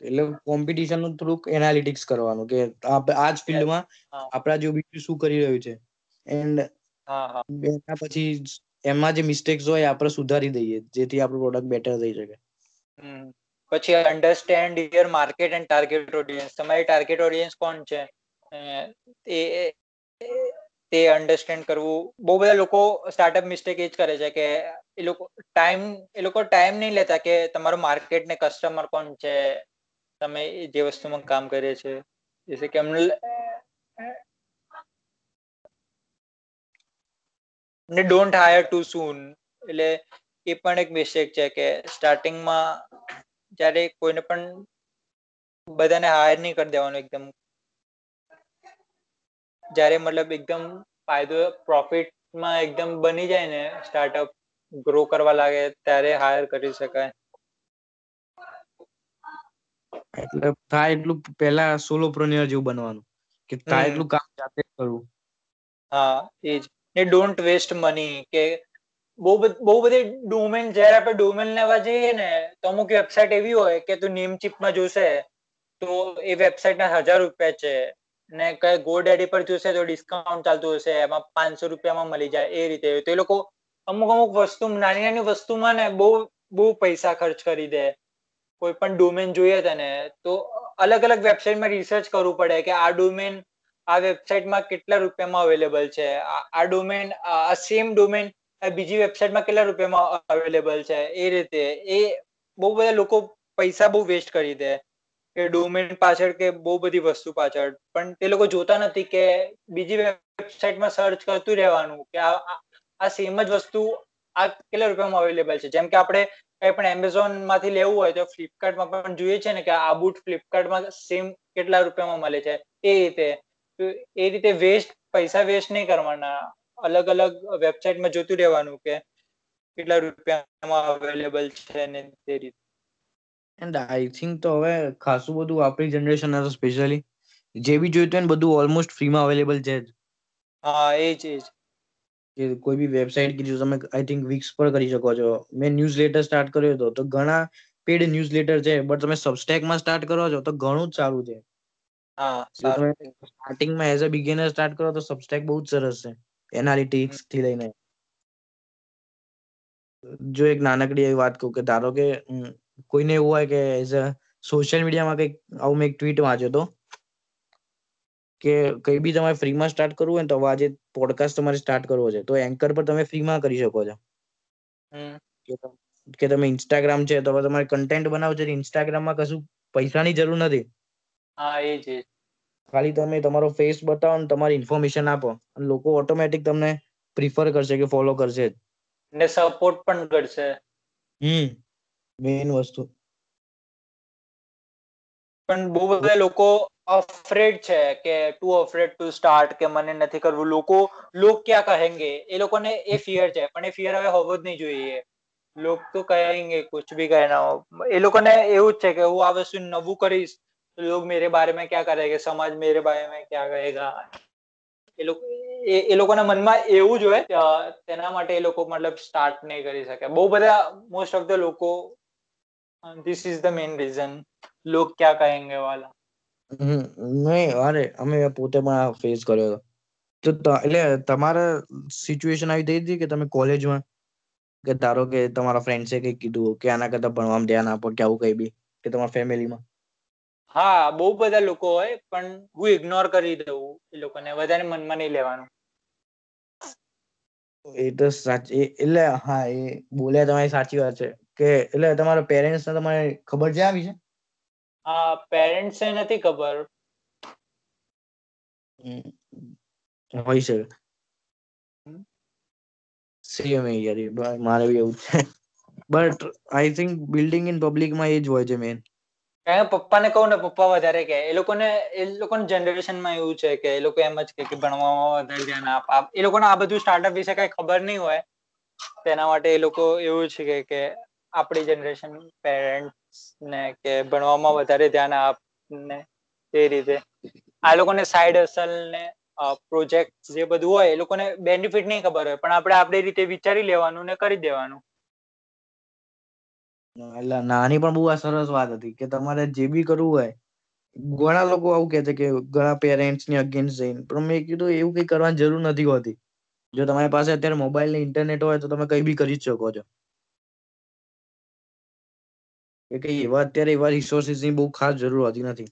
એટલે કોમ્પિટિશનનું થોડુંક એનાલિટિક્સ કરવાનું કે આ જ ફિલ્ડમાં આપણા જેવું બીજું શું કરી રહ્યું છે. એન્ડ એના પછી એમાં જે મિસ્ટેક્સ હોય આપણે સુધારી દઈએ જેથી આપણું પ્રોડક્ટ બેટર થઈ શકે. પછી understand your market and target audience તમારી ટાર્ગેટ ઓડિયન્સ કોણ છે? એ- તે અન્ડરસ્ટેન્ડ કરવું. બહુ બધા લોકો સ્ટાર્ટઅપ મિસ્ટેક એ જ કરે છે કે એ લોકો ટાઈમ એ લોકો ટાઈમ નહીં લેતા કે તમારું માર્કેટ ને કસ્ટમર કોણ છે? તમે જે વસ્તુમાં કામ કરે છે કે એમને ને ડોન્ટ હાયર ટુ સૂન એટલે એ પણ એક મિસ્ટેક છે કે સ્ટાર્ટિંગમાં જ્યારે કોઈને પણ બધાને હાયર નહીં કરી દેવાનું એકદમ. જ્યારે મતલબ એકદમ ફાયદો પ્રોફિટમાં એકદમ બની જાય ને સ્ટાર્ટઅપ ગ્રો કરવા લાગે ત્યારે હાયર કરી શકાય. એટલે થાય એટલું પહેલા સોલોપ્રોનિયર જેવું બનવાનું. કે થાય એટલું કામ જાતે કરવું. હા એ જ ને ડોન્ટ વેસ્ટ મની કે બહુ બહુ બધી ડોમેન જ્યારે આપણે ડોમેન લેવા જઈએ ને તો અમુક વેબસાઇટ એવી હોય કે તું નેમ ચિપમાં જોશે તો એ વેબસાઇટ ના હજાર રૂપિયા છે. ને કઈ ગો ડેડી પર જોશે તો ડિસ્કાઉન્ટ ચાલતું હશે એમાં પાંચસો રૂપિયામાં મળી જાય એ રીતે. તો એ લોકો અમુક અમુક વસ્તુ નાની નાની વસ્તુમાં ને બહુ બહુ પૈસા ખર્ચ કરી દે. કોઈ પણ ડોમેન જોઈએ તને, તો અલગ અલગ વેબસાઇટમાં રિસર્ચ કરવું પડે કે આ ડોમેન આ વેબસાઇટમાં કેટલા રૂપિયામાં અવેલેબલ છે, આ ડોમેન આ સેમ ડોમેન બીજી વેબસાઇટમાં કેટલા રૂપિયામાં અવેલેબલ છે, એ રીતે, એ બહુ બધા લોકો પૈસા બહુ વેસ્ટ કરી દે, કે ડોમેન પાછળ કે બહુ બધી વસ્તુ પાછળ. પણ તે લોકો જોતા નથી કે બીજી વેબસાઇટમાં સર્ચ કરતું રહેવાનું, કે આ- આ સેમ જ વસ્તુ આ કેટલા રૂપિયામાં અવેલેબલ છે. જેમ કે આપણે કઈ પણ એમેઝોનમાંથી લેવું હોય તો ફ્લિપકાર્ટમાં પણ જોઈએ છે ને કે આ બુટ ફ્લિપકાર્ટમાં સેમ કેટલા રૂપિયામાં મળે છે? એ રીતે. એ રીતે વેસ્ટ પૈસા વેસ્ટ નહીં કરવાના. અલગ અલગ વેબસાઇટમાં જોતું રહેવાનું કે કેટલા રૂપિયામાં અવેલેબલ છે ને તે રીતે. એન્ડ આઈ થિંક તો હવે ખાસું બધું આપણી જનરેશન સ્પેશિયલી જે બી જોઈતું હોય ને બધું ઓલમોસ્ટ ફ્રીમાં અવેલેબલ છે જ. હા એ જ એ જ. કે કોઈ બી વેબસાઇટ કે જો તમે આઈ થિંક વિક્સ પર કરી શકો છો. મેં ન્યૂઝ લેટર સ્ટાર્ટ કર્યો હતો. તો ઘણા પેડ ન્યૂઝ લેટર છે બટ તમે સબસ્ટેકમાં સ્ટાર્ટ કરો છો તો ઘણું જ સારું છે. હા સ્ટાર્ટિંગમાં એઝ અ બિગિનર સ્ટાર્ટ કરો તો સબસ્ટેક બહુ જ સરસ છે. એનાલિટિક્સથી લઈને. જો એક નાનકડી એવી વાત કહું કે ધારો કે કોઈને એવું હોય કે એઝ અ સોશિયલ મીડિયામાં કંઈક આવું મેં એક ટ્વીટ વાંચ્યો હતો. કે કઈ બી તમારે ફ્રીમાં સ્ટાર્ટ કરવું હોય ને તો આજે પોડકાસ્ટ તમારે સ્ટાર્ટ કરવો છે. તો એન્કર પર તમે ફ્રીમાં કરી શકો છો. કે તમે ઇન્સ્ટાગ્રામ છે તો તમારે કન્ટેન્ટ બનાવો છે ઇન્સ્ટાગ્રામમાં કશું પૈસાની જરૂર નથી. હા એ છે ખાલી તમે તમારો ફેસ બતાવો ને તમારી ઇન્ફોર્મેશન આપો. અને લોકો ઓટોમેટિક તમને પ્રિફર કરશે કે ફોલો કરશે ને સપોર્ટ પણ કરશે. હમ. મેઇન વસ્તુ. પણ બહુ બધા લોકો અફ્રેડ છે કે ટુ અફ્રેડ ટુ સ્ટાર્ટ કે મને નથી કરવું. લોકો, લોક ક્યાં કહેંગે? એ લોકોને એ ફિયર છે, પણ એ ફિયર હવે હોવો જ નહીં જોઈએ. લોક તો કહેંગે, કુછ ભી કહેના હો. એ લોકોને એવું જ છે કે હું આ વસ્તુ નવું કરીશ, તો લોક મેરે બારે મેં ક્યાં કરેગે? સમાજ મેરે બારે મેં ક્યાં કહેગા? એ લોકો, એ લોકોના મનમાં એવું જ હોય તેના માટે એ લોકો મતલબ સ્ટાર્ટ નહીં કરી શકે. બહુ બધા મોસ્ટ ઓફ ધ લોકો this is the main reason લોક ક્યાં કહેંગે વાલા? હમ નહીં અરે અમે પોતે પણ ફેસ કર્યો હતો. તો ત- એટલે તમારે સિચ્યુએશન આવી થઈ હતી કે તમે કોલેજમાં કે ધારો કે તમારા ફ્રેન્ડ્સે કંઈક કીધું કે આના કરતા ભણવામાં ધ્યાન આપો કે આવું કઈ બી કે તમારા ફેમિલીમાં હા બહુ બધા લોકો હોય પણ હું ઇગ્નોર કરી દઉં એ લોકોને વધારે મનમાં નહીં લેવાનું. એ તો સાચી એ- એટલે હા એ બોલ્યા તમારી સાચી વાત છે. કે એટલે તમારા પેરેન્ટ્સ ને તમારે ખબર છે આવી છે હા પેરેન્ટ્સ ને નથી ખબર. હોય શકે. સેમ યાર મારે બી એવું છે. But I think building in પબ્લિકમાં એ જ હોય છે મેન કારણ કે પપ્પાને કહું ને પપ્પા વધારે કે એ લોકોને એ લોકોની જનરેશનમાં એવું છે કે એ લોકો એમ જ કે ભણવામાં વધારે ધ્યાન આપ. એ લોકોને આ બધું સ્ટાર્ટઅપ વિશે કઈ ખબર નહીં હોય. તેના માટે એ લોકો એવું છે કે કે આપણી જનરેશન પેરેન્ટ્સ ને કે ભણવામાં વધારે ધ્યાન આપ ને તે રીતે. આ લોકોને સાઈડ અસલ ને પ્રોજેક્ટ જે બધું હોય, એ લોકોને બેનિફિટ નહીં ખબર હોય, પણ આપણે આપણી રીતે વિચારી લેવાનું ને કરી દેવાનું. એટલે નાની પણ બહુ આ સરસ વાત હતી કે તમારે જે બી કરવું હોય, ઘણા લોકો આવું કહે છે કે ઘણા પેરેન્ટ્સની અગેન્સ્ટ જઈને, પણ મેં કીધું એવું કઈ કરવાની જરૂર નથી હોતી. જો તમારી પાસે અત્યારે મોબાઈલ ને ઇન્ટરનેટ હોય તો તમે કઈ બી કરી શકો છો. કે કઈ એવા અત્યારે એવા રિસોર્સિસની બહુ ખાસ જરૂર હોતી નથી.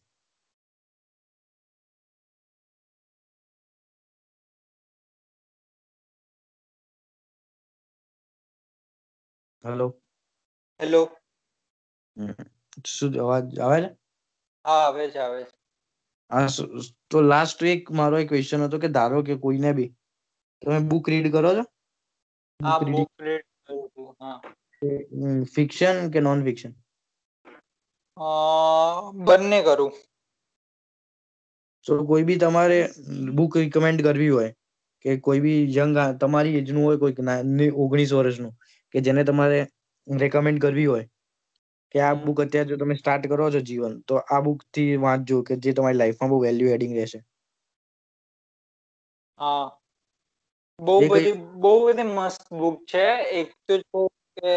હેલો હેલો શું અવાજ આવે છે? હા આવે છે આવે છે. હા સ- તો લાસ્ટ એક મારો એક ક્વેશ્ચન હતો કે ધારો કે કોઈને બી તમે બુક રીડ કરો છો? હા બુક રીડિંગ બુક રીડ કરું છું હા. ફિક્શન કે નોન ફિક્શન અ, બંને કરું. સો કોઈ બી તમારે બુક રિકમેન્ડ કરવી હોય કે કોઈ બી યંગ તમારી એજનું હોય કોઈક ઓગણીસ વર્ષનું કે જેને તમારે રેકમેન્ડ કરવી હોય કે આ બુક અત્યારે જો તમે સ્ટાર્ટ કરો છો જીવન તો આ બુકથી વાંચજો કે જે તમારી લાઈફમાં બહુ વેલ્યુ એડિંગ રહેશે. હા બહુ બધી બહુ બધી મસ્ત બુક છે. એક તો કે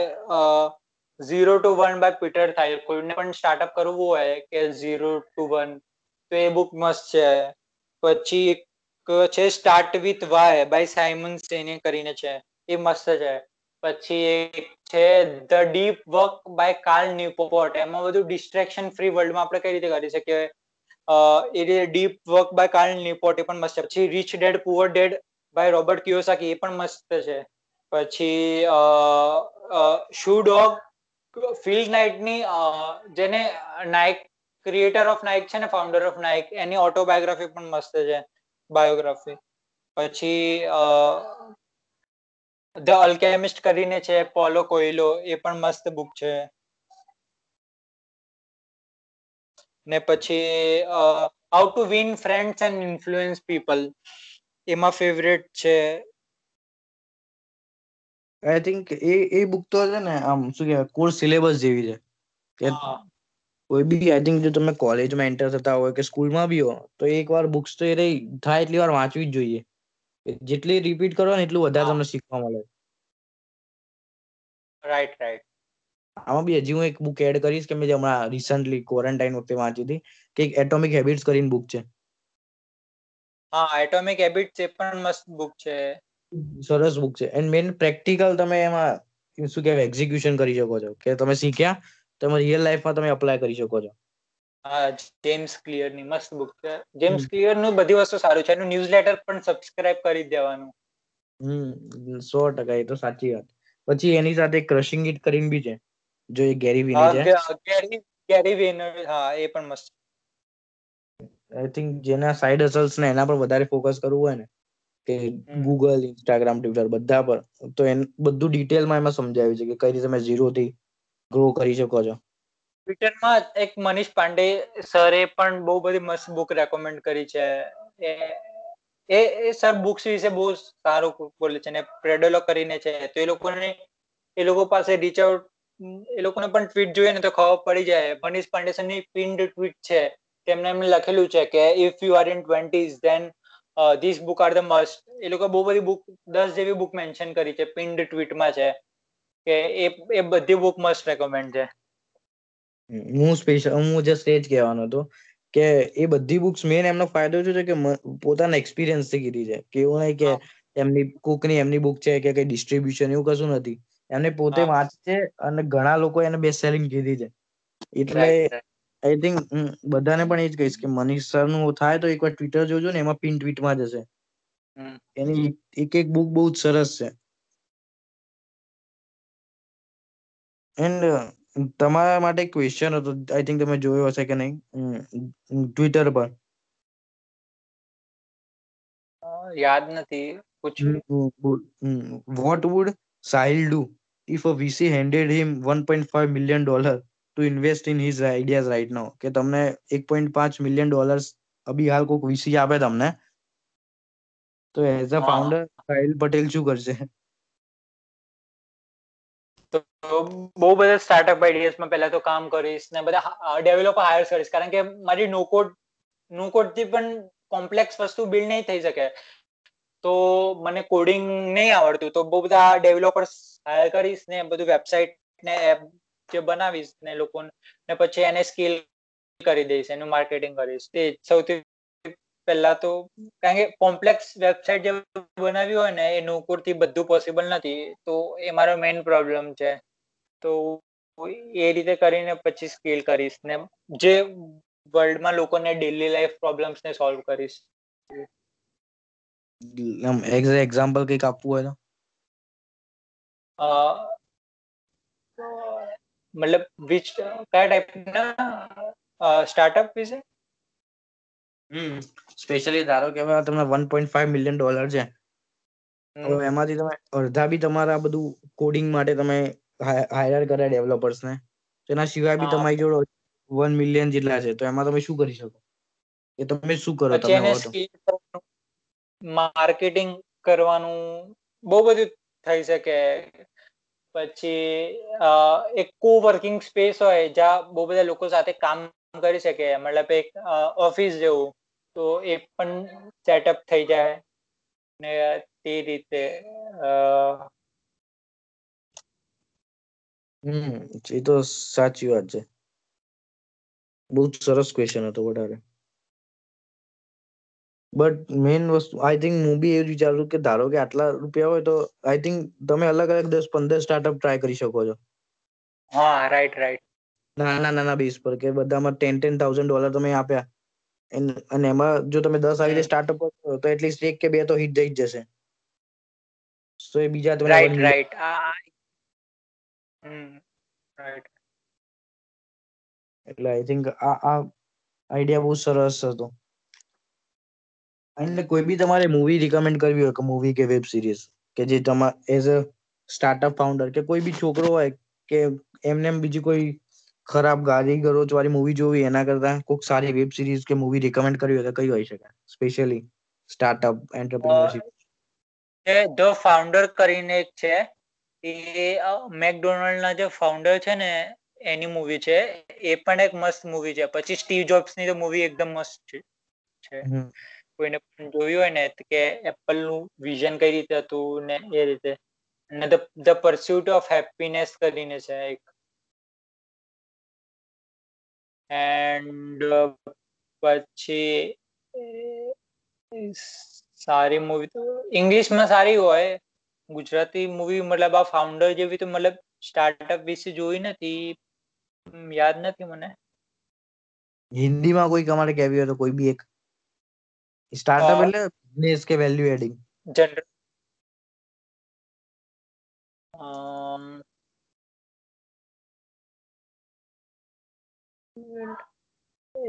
zero to one by Peter થાય. કોઈને પણ સ્ટાર્ટઅપ કરવું હોય કે ઝીરો ટુ વન તો એ બુક મસ્ત છે. પછી એક છે start with why by Simon સેને કરીને છે. એ મસ્ત છે. પછી એક છે the deep work by Cal Newport એમાં બધું ડિસ્ટ્રેક્શન ફ્રી વર્લ્ડમાં આપણે કઈ રીતે કરી શકીએ? એ રીતે deep work by Cal Newport એ પણ મસ્ત છે. પછી rich dad poor dad by Robert Kiyosaki એ પણ મસ્ત છે. પછી શુ ડોગ ફિલ્ડ નાઇટની જેને નાઇક ક્રિએટર ઓફ નાઇક છે ને ફાઉન્ડર ઓફ નાઇક એની ઓટોબાયોગ્રાફી પણ મસ્ત છે બાયોગ્રાફી પછી ધ અલ્કેમિસ્ટ કરીને છે પોલો કોઈલો એ પણ મસ્ત બુક છે. ને પછી how to win friends and influence people એમાં ફેવરેટ છે. I think A A book તો છે ને આમ શું કહેવાય કોર્સ સિલેબસ જેવી છે. કે કોઈ બી આઈ થિંક જો તમે કોલેજમાં એન્ટર થતા હોય કે સ્કૂલમાં બી હો તો એક વાર બુક્સ તો એ રહી થાય એટલી વાર વાંચવી જ જોઈએ. જેટલી રિપીટ કરો ને એટલું વધારે તમને શીખવા મળે. રાઈટ રાઈટ આમાં બી હજી હું એક બુક એડ કરીશ કે મેં જે હમણાં રિસન્ટલી ક્વોરન્ટાઇન વખતે વાંચી હતી કે એક એટોમિક હેબિટ્સ કરીને બુક છે. હા એટોમિક હેબિટ્સ એ પણ મસ્ત બુક છે. સરસ બુક છે. એન્ડ મેન પ્રેક્ટિકલ તમે એમાં શું કહેવાય એક્ઝિક્યુશન કરી શકો છો. કે તમે શીખ્યા તમે રિયલ લાઈફમાં તમે અપ્લાય કરી શકો છો. હા જેમ્સ ક્લિયરની મસ્ત બુક છે. જેમ્સ ક્લિયરનું બધી વસ્તુ સારું છે. એનું ન્યૂઝ લેટર પણ સબસ્ક્રાઇબ કરી દેવાનું. હમ સો ટકા એ તો સાચી વાત. પછી એની સાથે ક્રશિંગ ઇટ કરીને બી છે. જો એ ગેરી વિની છે. ગેરી ગેરી વેનર હા એ પણ મસ્ત. આઈ થિંક જેના સાઇડ હસલ્સ ને એના પર વધારે ફોકસ કરવું હોય ને કે ગૂગલ ઇન્સ્ટાગ્રામ ટ્વિટર બધા પર. તો એ બધું ડિટેલમાં એમાં સમજાવ્યું છે કે કઈ રીતે તમે ઝીરો થી ગ્રો કરી શકો છો. ટ્વિટરમાં એક મનીષ પાંડે સરે પણ બહુ બધી મસ્ત બુક રેકમેન્ડ કરી છે. એ એ એ સર બુક્સ વિશે બહુ સારું બોલે છે ને પ્રેડોલો કરીને છે. તો એ લોકોને એ લોકો પાસે રીચ આઉટ એ લોકોને પણ ટ્વીટ જોઈએ ને તો ખબર પડી જાય. મનીષ પાંડે સરની પિન્ડ ટ્વીટ છે. તેમને એમને લખેલું છે કે if you are in twenties then this book are the must એ લોકો બહુ બધી બુક દસ જેવી બુક મેન્શન કરી છે. પિન્ડ ટ્વીટમાં છે કે એ એ બધી બુક મસ્ટ રેકમેન્ડ છે. હું સ્પેશિયલ હું જસ્ટ એ જ કહેવાનો હતો કે એ બધી બુક્સ મેન એમનો ફાયદો શું છે કે પોતાના એક્સપિરિયન્સથી કીધી છે. કે એવું નહીં કે એમની કુકની એમની બુક છે કે કઈ ડિસ્ટ્રીબ્યુશન એવું કશું નથી. એમને પોતે વાંચે છે અને ઘણા લોકો એને બેસ્ટ સેલિંગ કીધી છે. એટલે આઈ થિંક બધાને પણ એ જ કહીશ કે મનીષ સરનું થાય તો એકવાર ટ્વિટર જોજો ને એમાં પિન ટ્વીટમાં જશે. એની એક એક બુક બહુ જ સરસ છે. એન્ડ તમારા માટે ક્વેશ્ચન હતો આઈ થિંક તમે જોયો હશે કે નહીં? ટ્વિટર પર. યાદ નથી what would Sahil do if a VC handed him 1.5 million dollar? To invest in his ideas right નો કે તમને 1.5 મિલિયન ડોલર્સ અભી હાલ કોઈક વીસી આપે તમને. તો as a founder Sahil Patel શું કરશે? તો બહુ બધા સ્ટાર્ટઅપ આઈડિયાઝમાં પહેલા તો કામ કરીશ ને બધા ડેવલપર હાયર કરીશ. કારણ કે મારી નો કોડ નો કોડથી પણ કોમ્પ્લેક્સ વસ્તુ બિલ્ડ નહીં થઈ શકે. તો મને કોડિંગ નહીં આવડતું. તો બહુ બધા ડેવલપર્સ હાયર કરીશ ને બધું વેબસાઇટ ને એપ જે બનાવીશ ને લોકો ને પછી એને સ્કેલ કરી દઈશ એનું માર્કેટિંગ કરીશ. તે સૌથી પહેલા તો કારણ કે કોમ્પ્લેક્સ વેબસાઇટ જે બનાવી હોય ને એ નો થી બધું પોસિબલ નથી. તો એ મારો મેઇન પ્રોબ્લેમ છે. તો એ રીતે કરીને પછી સ્કેલ કરીશ ને જે વર્લ્ડમાં લોકોને ડેલી લાઈફ પ્રોબ્લેમ્સ ને સોલ્વ કરીશ. એક્ઝામ્પલ કંઈક આપવું હોય તો? મતલબ વિચ કયા ટાઈપના સ્ટાર્ટઅપ વિશે હમ સ્પેશિયલી ધારો કે તમને 1.5 મિલિયન ડોલર છે. હવે એમાંથી તમે અડધા બી તમારા બધું કોડિંગ માટે તમે હાયર કર્યા ડેવલપર્સ ને. તેના સિવાય બી તમારી જોડે 1 મિલિયન જેટલા છે તો એમાં તમે શું કરી શકો? એ તમે શું કરો તમે માર્કેટિંગ કરવાનું બહુ બધું થઈ શકે. પછી એક કો વર્કિંગ સ્પેસ હોય જ્યાં બહુ બધા લોકો સાથે કામ કરી શકે. મતલબ એક ઓફિસ જેવું. તો એ પણ સેટઅપ થઈ જાય. ને તે રીતે હમ, એ તો સાચી વાત છે. બહુ સરસ ક્વેશ્ચન હતો વધારે. બટ મેઇન વસ્તુ આઈ થિંક હું બી એ જ વિચારું કે ધારો કે આટલા રૂપિયા હોય તો આઈ થિંક તમે અલગ અલગ દસ પંદર સ્ટાર્ટઅપ ટ્રાય કરી શકો છો. હા રાઈટ રાઈટ નાના નાના બેઝ પર કે બધામાં ટેન ટેન થાઉઝન્ડ ડોલર તમે આપ્યા. અને એમાં જો તમે દસ આવી રીતે સ્ટાર્ટઅપ કરો તો એટલીસ્ટ એક કે બે તો હિટ જઈ જ જશે. તો એ બીજા તમને રાઈટ રાઈટ રાઈટ એટલે આઈ થિંક આ આ આઈડિયા બહુ સરસ હતો. એટલે કોઈ બી તમારે મૂવી રિકમેન્ડ કરવી હોય કે મૂવી કે વેબ સિરીઝ કે જે તમારે એઝ અ સ્ટાર્ટઅપ ફાઉન્ડર કે કોઈ બી છોકરો હોય કે એમને એમ બીજી કોઈ ખરાબ ગાડી ગરોચ વાળી મૂવી જોવી એના કરતા કોઈક સારી વેબ સિરીઝ કે મૂવી રિકમેન્ડ કરવી હોય તો કઈ હોઈ શકે? Specially startup entrepreneurship the founder કરીને એક છે એ મેકડોનાલ્ડ ના જે ફાઉન્ડર છે ને એની મૂવી છે એ પણ એક મસ્ત મૂવી છે. પછી સ્ટીવ જોબ્સની તો મૂવી એકદમ મસ્ત છે. કોઈને જોયું હોય ને કે એપલનું વિઝન કઈ રીતે હતું ને એ રીતે. અને ધ પરસ્યુટ ઓફ હેપીનેસ કરીને છે એક. એન્ડ પછી સારી મૂવી તો ઇંગ્લિશમાં સારી હોય, ગુજરાતી મૂવી મતલબ આ ફાઉન્ડર જેવી તો મતલબ સ્ટાર્ટઅપ વિશે જોઈ નથી. યાદ નથી મને. હિન્દીમાં કોઈ તમારે કેવી હોય તો કોઈ બી એક સ્ટાર્ટઅપ એટલે બિઝનેસ કે વેલ્યુ એડિંગ જનરલ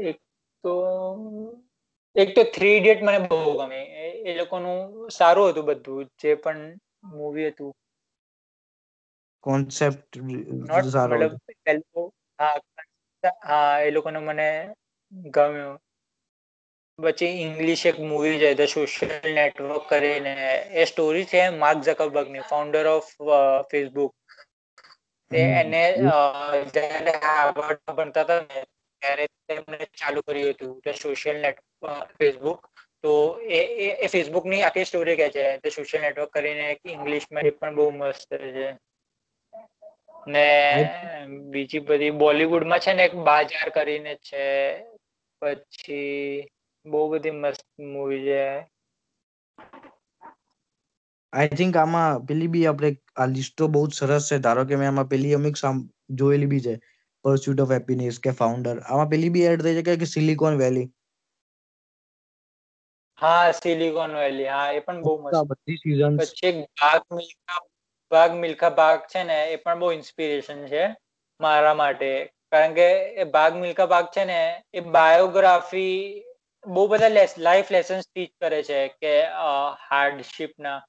એક તો એક તો થ્રી ઇડિયટ મને બહુ ગમે. એ લોકોનું સારું હતું બધું જે પણ મૂવી હતું. કોન્સેપ્ટ સારો હા હા એ લોકોનું મને ગમ્યું. પછી ઇંગ્લિશ એક મૂવી છે ધ સોશિયલ નેટવર્ક કરીને. એ સ્ટોરી છે માર્ક ઝકરબર્ગની ફાઉન્ડર ઓફ ફેસબુક એને જ્યારે હાર્વર્ડ ભણતા હતા ને ત્યારે તેમણે ચાલુ કર્યું હતું ધ સોશિયલ નેટવર્ક ફેસબુક તો એ એ- ફેસબુકની આખી સ્ટોરી કહે છે ધ સોશિયલ નેટવર્ક કરીને એક ઇંગ્લિશમાં એ પણ બહુ મસ્ત છે. ને બીજી બધી બોલિવૂડમાં છે ને એક બાજાર કરીને છે પછી બહુ બધી મસ્ત મૂવી છે. આઈ થિંક આમાં પેલી બી આપણે આ લિસ્ટો બહુ જ સરસ છે. ધારો કે મેં આમાં પેલી અમુક જોયેલી બી છે. પરસ્યુટ ઓફ હેપીનેસ કે ફાઉન્ડર આમાં પેલી બી એડ થઈ છે કે સિલિકોન વેલી હા સિલિકોન વેલી હા એ પણ બહુ મસ્ત. બધી સીઝન પછી ભાગ મિલ્ખા ભાગ મિલ્ખા ભાગ છે ને એ પણ બહુ ઇન્સ્પિરેશન છે મારા માટે. કારણ કે એ ભાગ મિલ્ખા ભાગ છે ને એ બાયોગ્રાફી બહુ બધા લાઈફ લેસન્સ ટીચ કરે છે કે હાર્ડશિપ ના.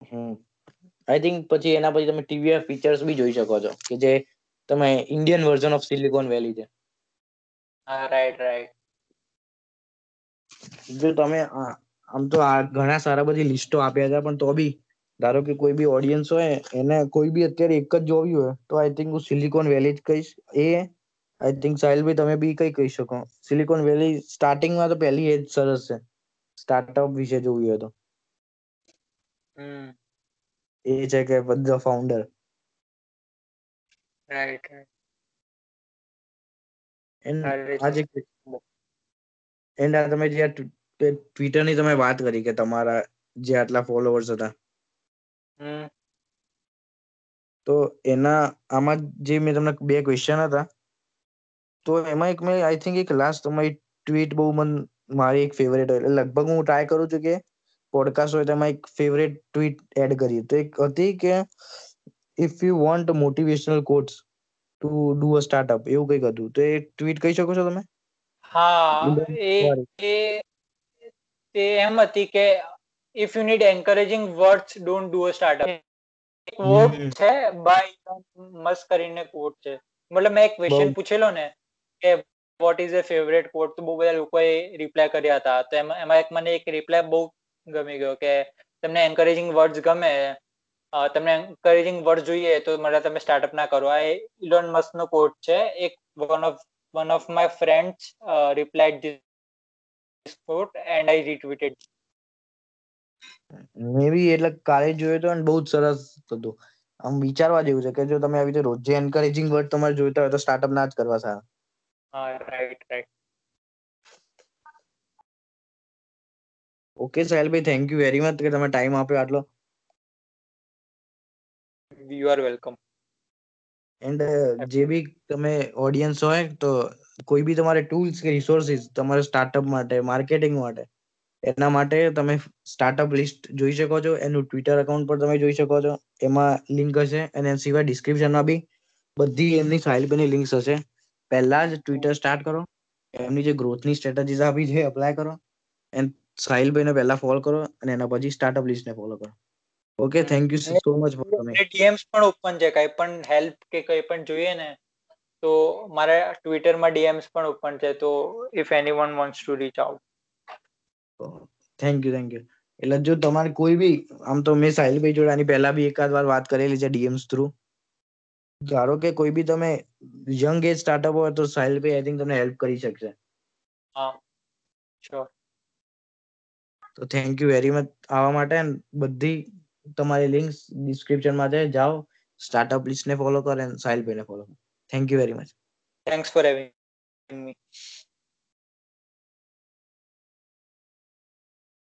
હમ. આઈ થિંક પછી એના પછી તમે ટીવી ફીચર્સ બી જોઈ શકો છો કે જે તમે Indian version of Silicon Valley છે. હા રાઈટ રાઈટ જો તમે આમ તો આ ઘણા સારા બધી લિસ્ટો આપ્યા હતા પણ તો બી ધારો કે કોઈ બી ઓડિયન્સ હોય એને કોઈ બી અત્યારે એક જ જોવી હોય તો આઈ થિંક હું સિલિકોન વેલી જ કહીશ. એ આઈ થિંક સાહિલભાઈ તમે બી કઈ કહી શકો. સિલિકોન વેલી સ્ટાર્ટિંગમાં તો પહેલી એ જ સરસ છે. સ્ટાર્ટઅપ વિશે જોવું હોય તો. એ છે કે બધા ફાઉન્ડર રાઈટ આજે એન્ડ આ તમે જે ટ્વિટરની તમે વાત કરી કે તમારા જે આટલા ફોલોવર્સ હતા. તો એના આમાં જે મેં તમને બે ક્વેશ્ચન હતા. તો એમાં એક મેં આઈ થિંક એક લાસ્ટ તમારી ટ્વીટ બહુ મન મારી એક ફેવરેટ હોય. એટલે લગભગ હું ટ્રાય કરું છું કે પોડકાસ્ટ હોય તેમાં એક ફેવરેટ ટ્વીટ એડ કરી તો એક હતી કે if you want motivational quotes to do a startup એવું કંઈક હતું. તો એ ટ્વીટ કહી શકો છો તમે? હા એ એ તે એમ હતી કે if you need encouraging words don't do a startup quote. છે બાય મસ્ત કરીને કોટ છે. મતલબ મેં એક ક્વેશ્ચન પૂછેલો ને કે what is a favourite quote તો બહુ બધા લોકોએ રિપ્લાય કર્યા હતા. તો એમાં એમાં એક મને એક રિપ્લાય બહુ ગમી ગયો કે તમને એન્કરેજિંગ વર્ડ્સ ગમે તમને એન્કરેજિંગ વર્ડ જોઈએ તો મને તમે સ્ટાર્ટઅપ ના કરો. આ ઇલોન મસ્ક નો કોટ છે. એક one of one of my friends replied this quote and I retweeted maybe એટલે કાલે જોયો તો અને બહુ જ સરસ હતું. આમ વિચારવા જેવું છે કે જો તમે આવી રીતે રોજે એન્કરેજિંગ વર્ડ તમારે જોઈતા હોય તો સ્ટાર્ટઅપ ના જ કરવા સારા. રાઈટ રાઈટ ઓકે સાહેલભાઈ થેન્ક યુ વેરી મચ કે તમે ટાઈમ આપ્યો આટલો. યુ આર વેલકમ એન્ડ જે બી તમે ઓડિયન્સ હોય તો કોઈ બી તમારે ટૂલ્સ કે રિસોર્સિસ તમારે સ્ટાર્ટઅપ માટે માર્કેટિંગ માટે એના માટે તમે સ્ટાર્ટઅપ લિસ્ટ જોઈ શકો છો એનું ટ્વિટર એકાઉન્ટ પર તમે જોઈ શકો છો. એમાં લિંક હશે અને એ સિવાય ડિસ્ક્રિપ્શનમાં બી બધી એમની સાહેલભાઈની લિંક્સ હશે. પહેલા જ ટ્વિટર સ્ટાર્ટ કરો. એમની જે ગ્રોથની સ્ટ્રેટેજીસ આપી છે એપ્લાય કરો. એન્ડ સાહિલભાઈને પહેલા ફોલો કરો અને એના પછી સ્ટાર્ટઅપ લિસ્ટને ફોલો કરો. Okay thank you so much for coming DMs પણ ઓપન છે કઈ પણ હેલ્પ કે કઈ પણ જોઈએ ને તો મારા ટ્વિટરમાં ડીએમ્સ પણ ઓપન છે તો if anyone wants to reach out thank you thank you એટલે જો તમારે કોઈ બી આમ તો મેં સાહિલભાઈ જોડે આની પહેલા બી એકાદ વાર વાત કરેલી છે ડીએમ્સ થ્રુ ધારો કે કોઈ બી તમે યંગ એજ સ્ટાર્ટઅપ હોય તો સાહિલભાઈ આઈ થિંક તમને હેલ્પ કરી શકશે. હા શ્યોર તો થેન્ક યુ વેરી મચ આવવા માટે બધી તમારી લિંક્સ ડિસ્ક્રિપ્શનમાં છે. જાઓ સ્ટાર્ટઅપ લિસ્ટને ફોલો કરો અને સાહિલભાઈને ફોલો કરો. Thank you very much thanks for having me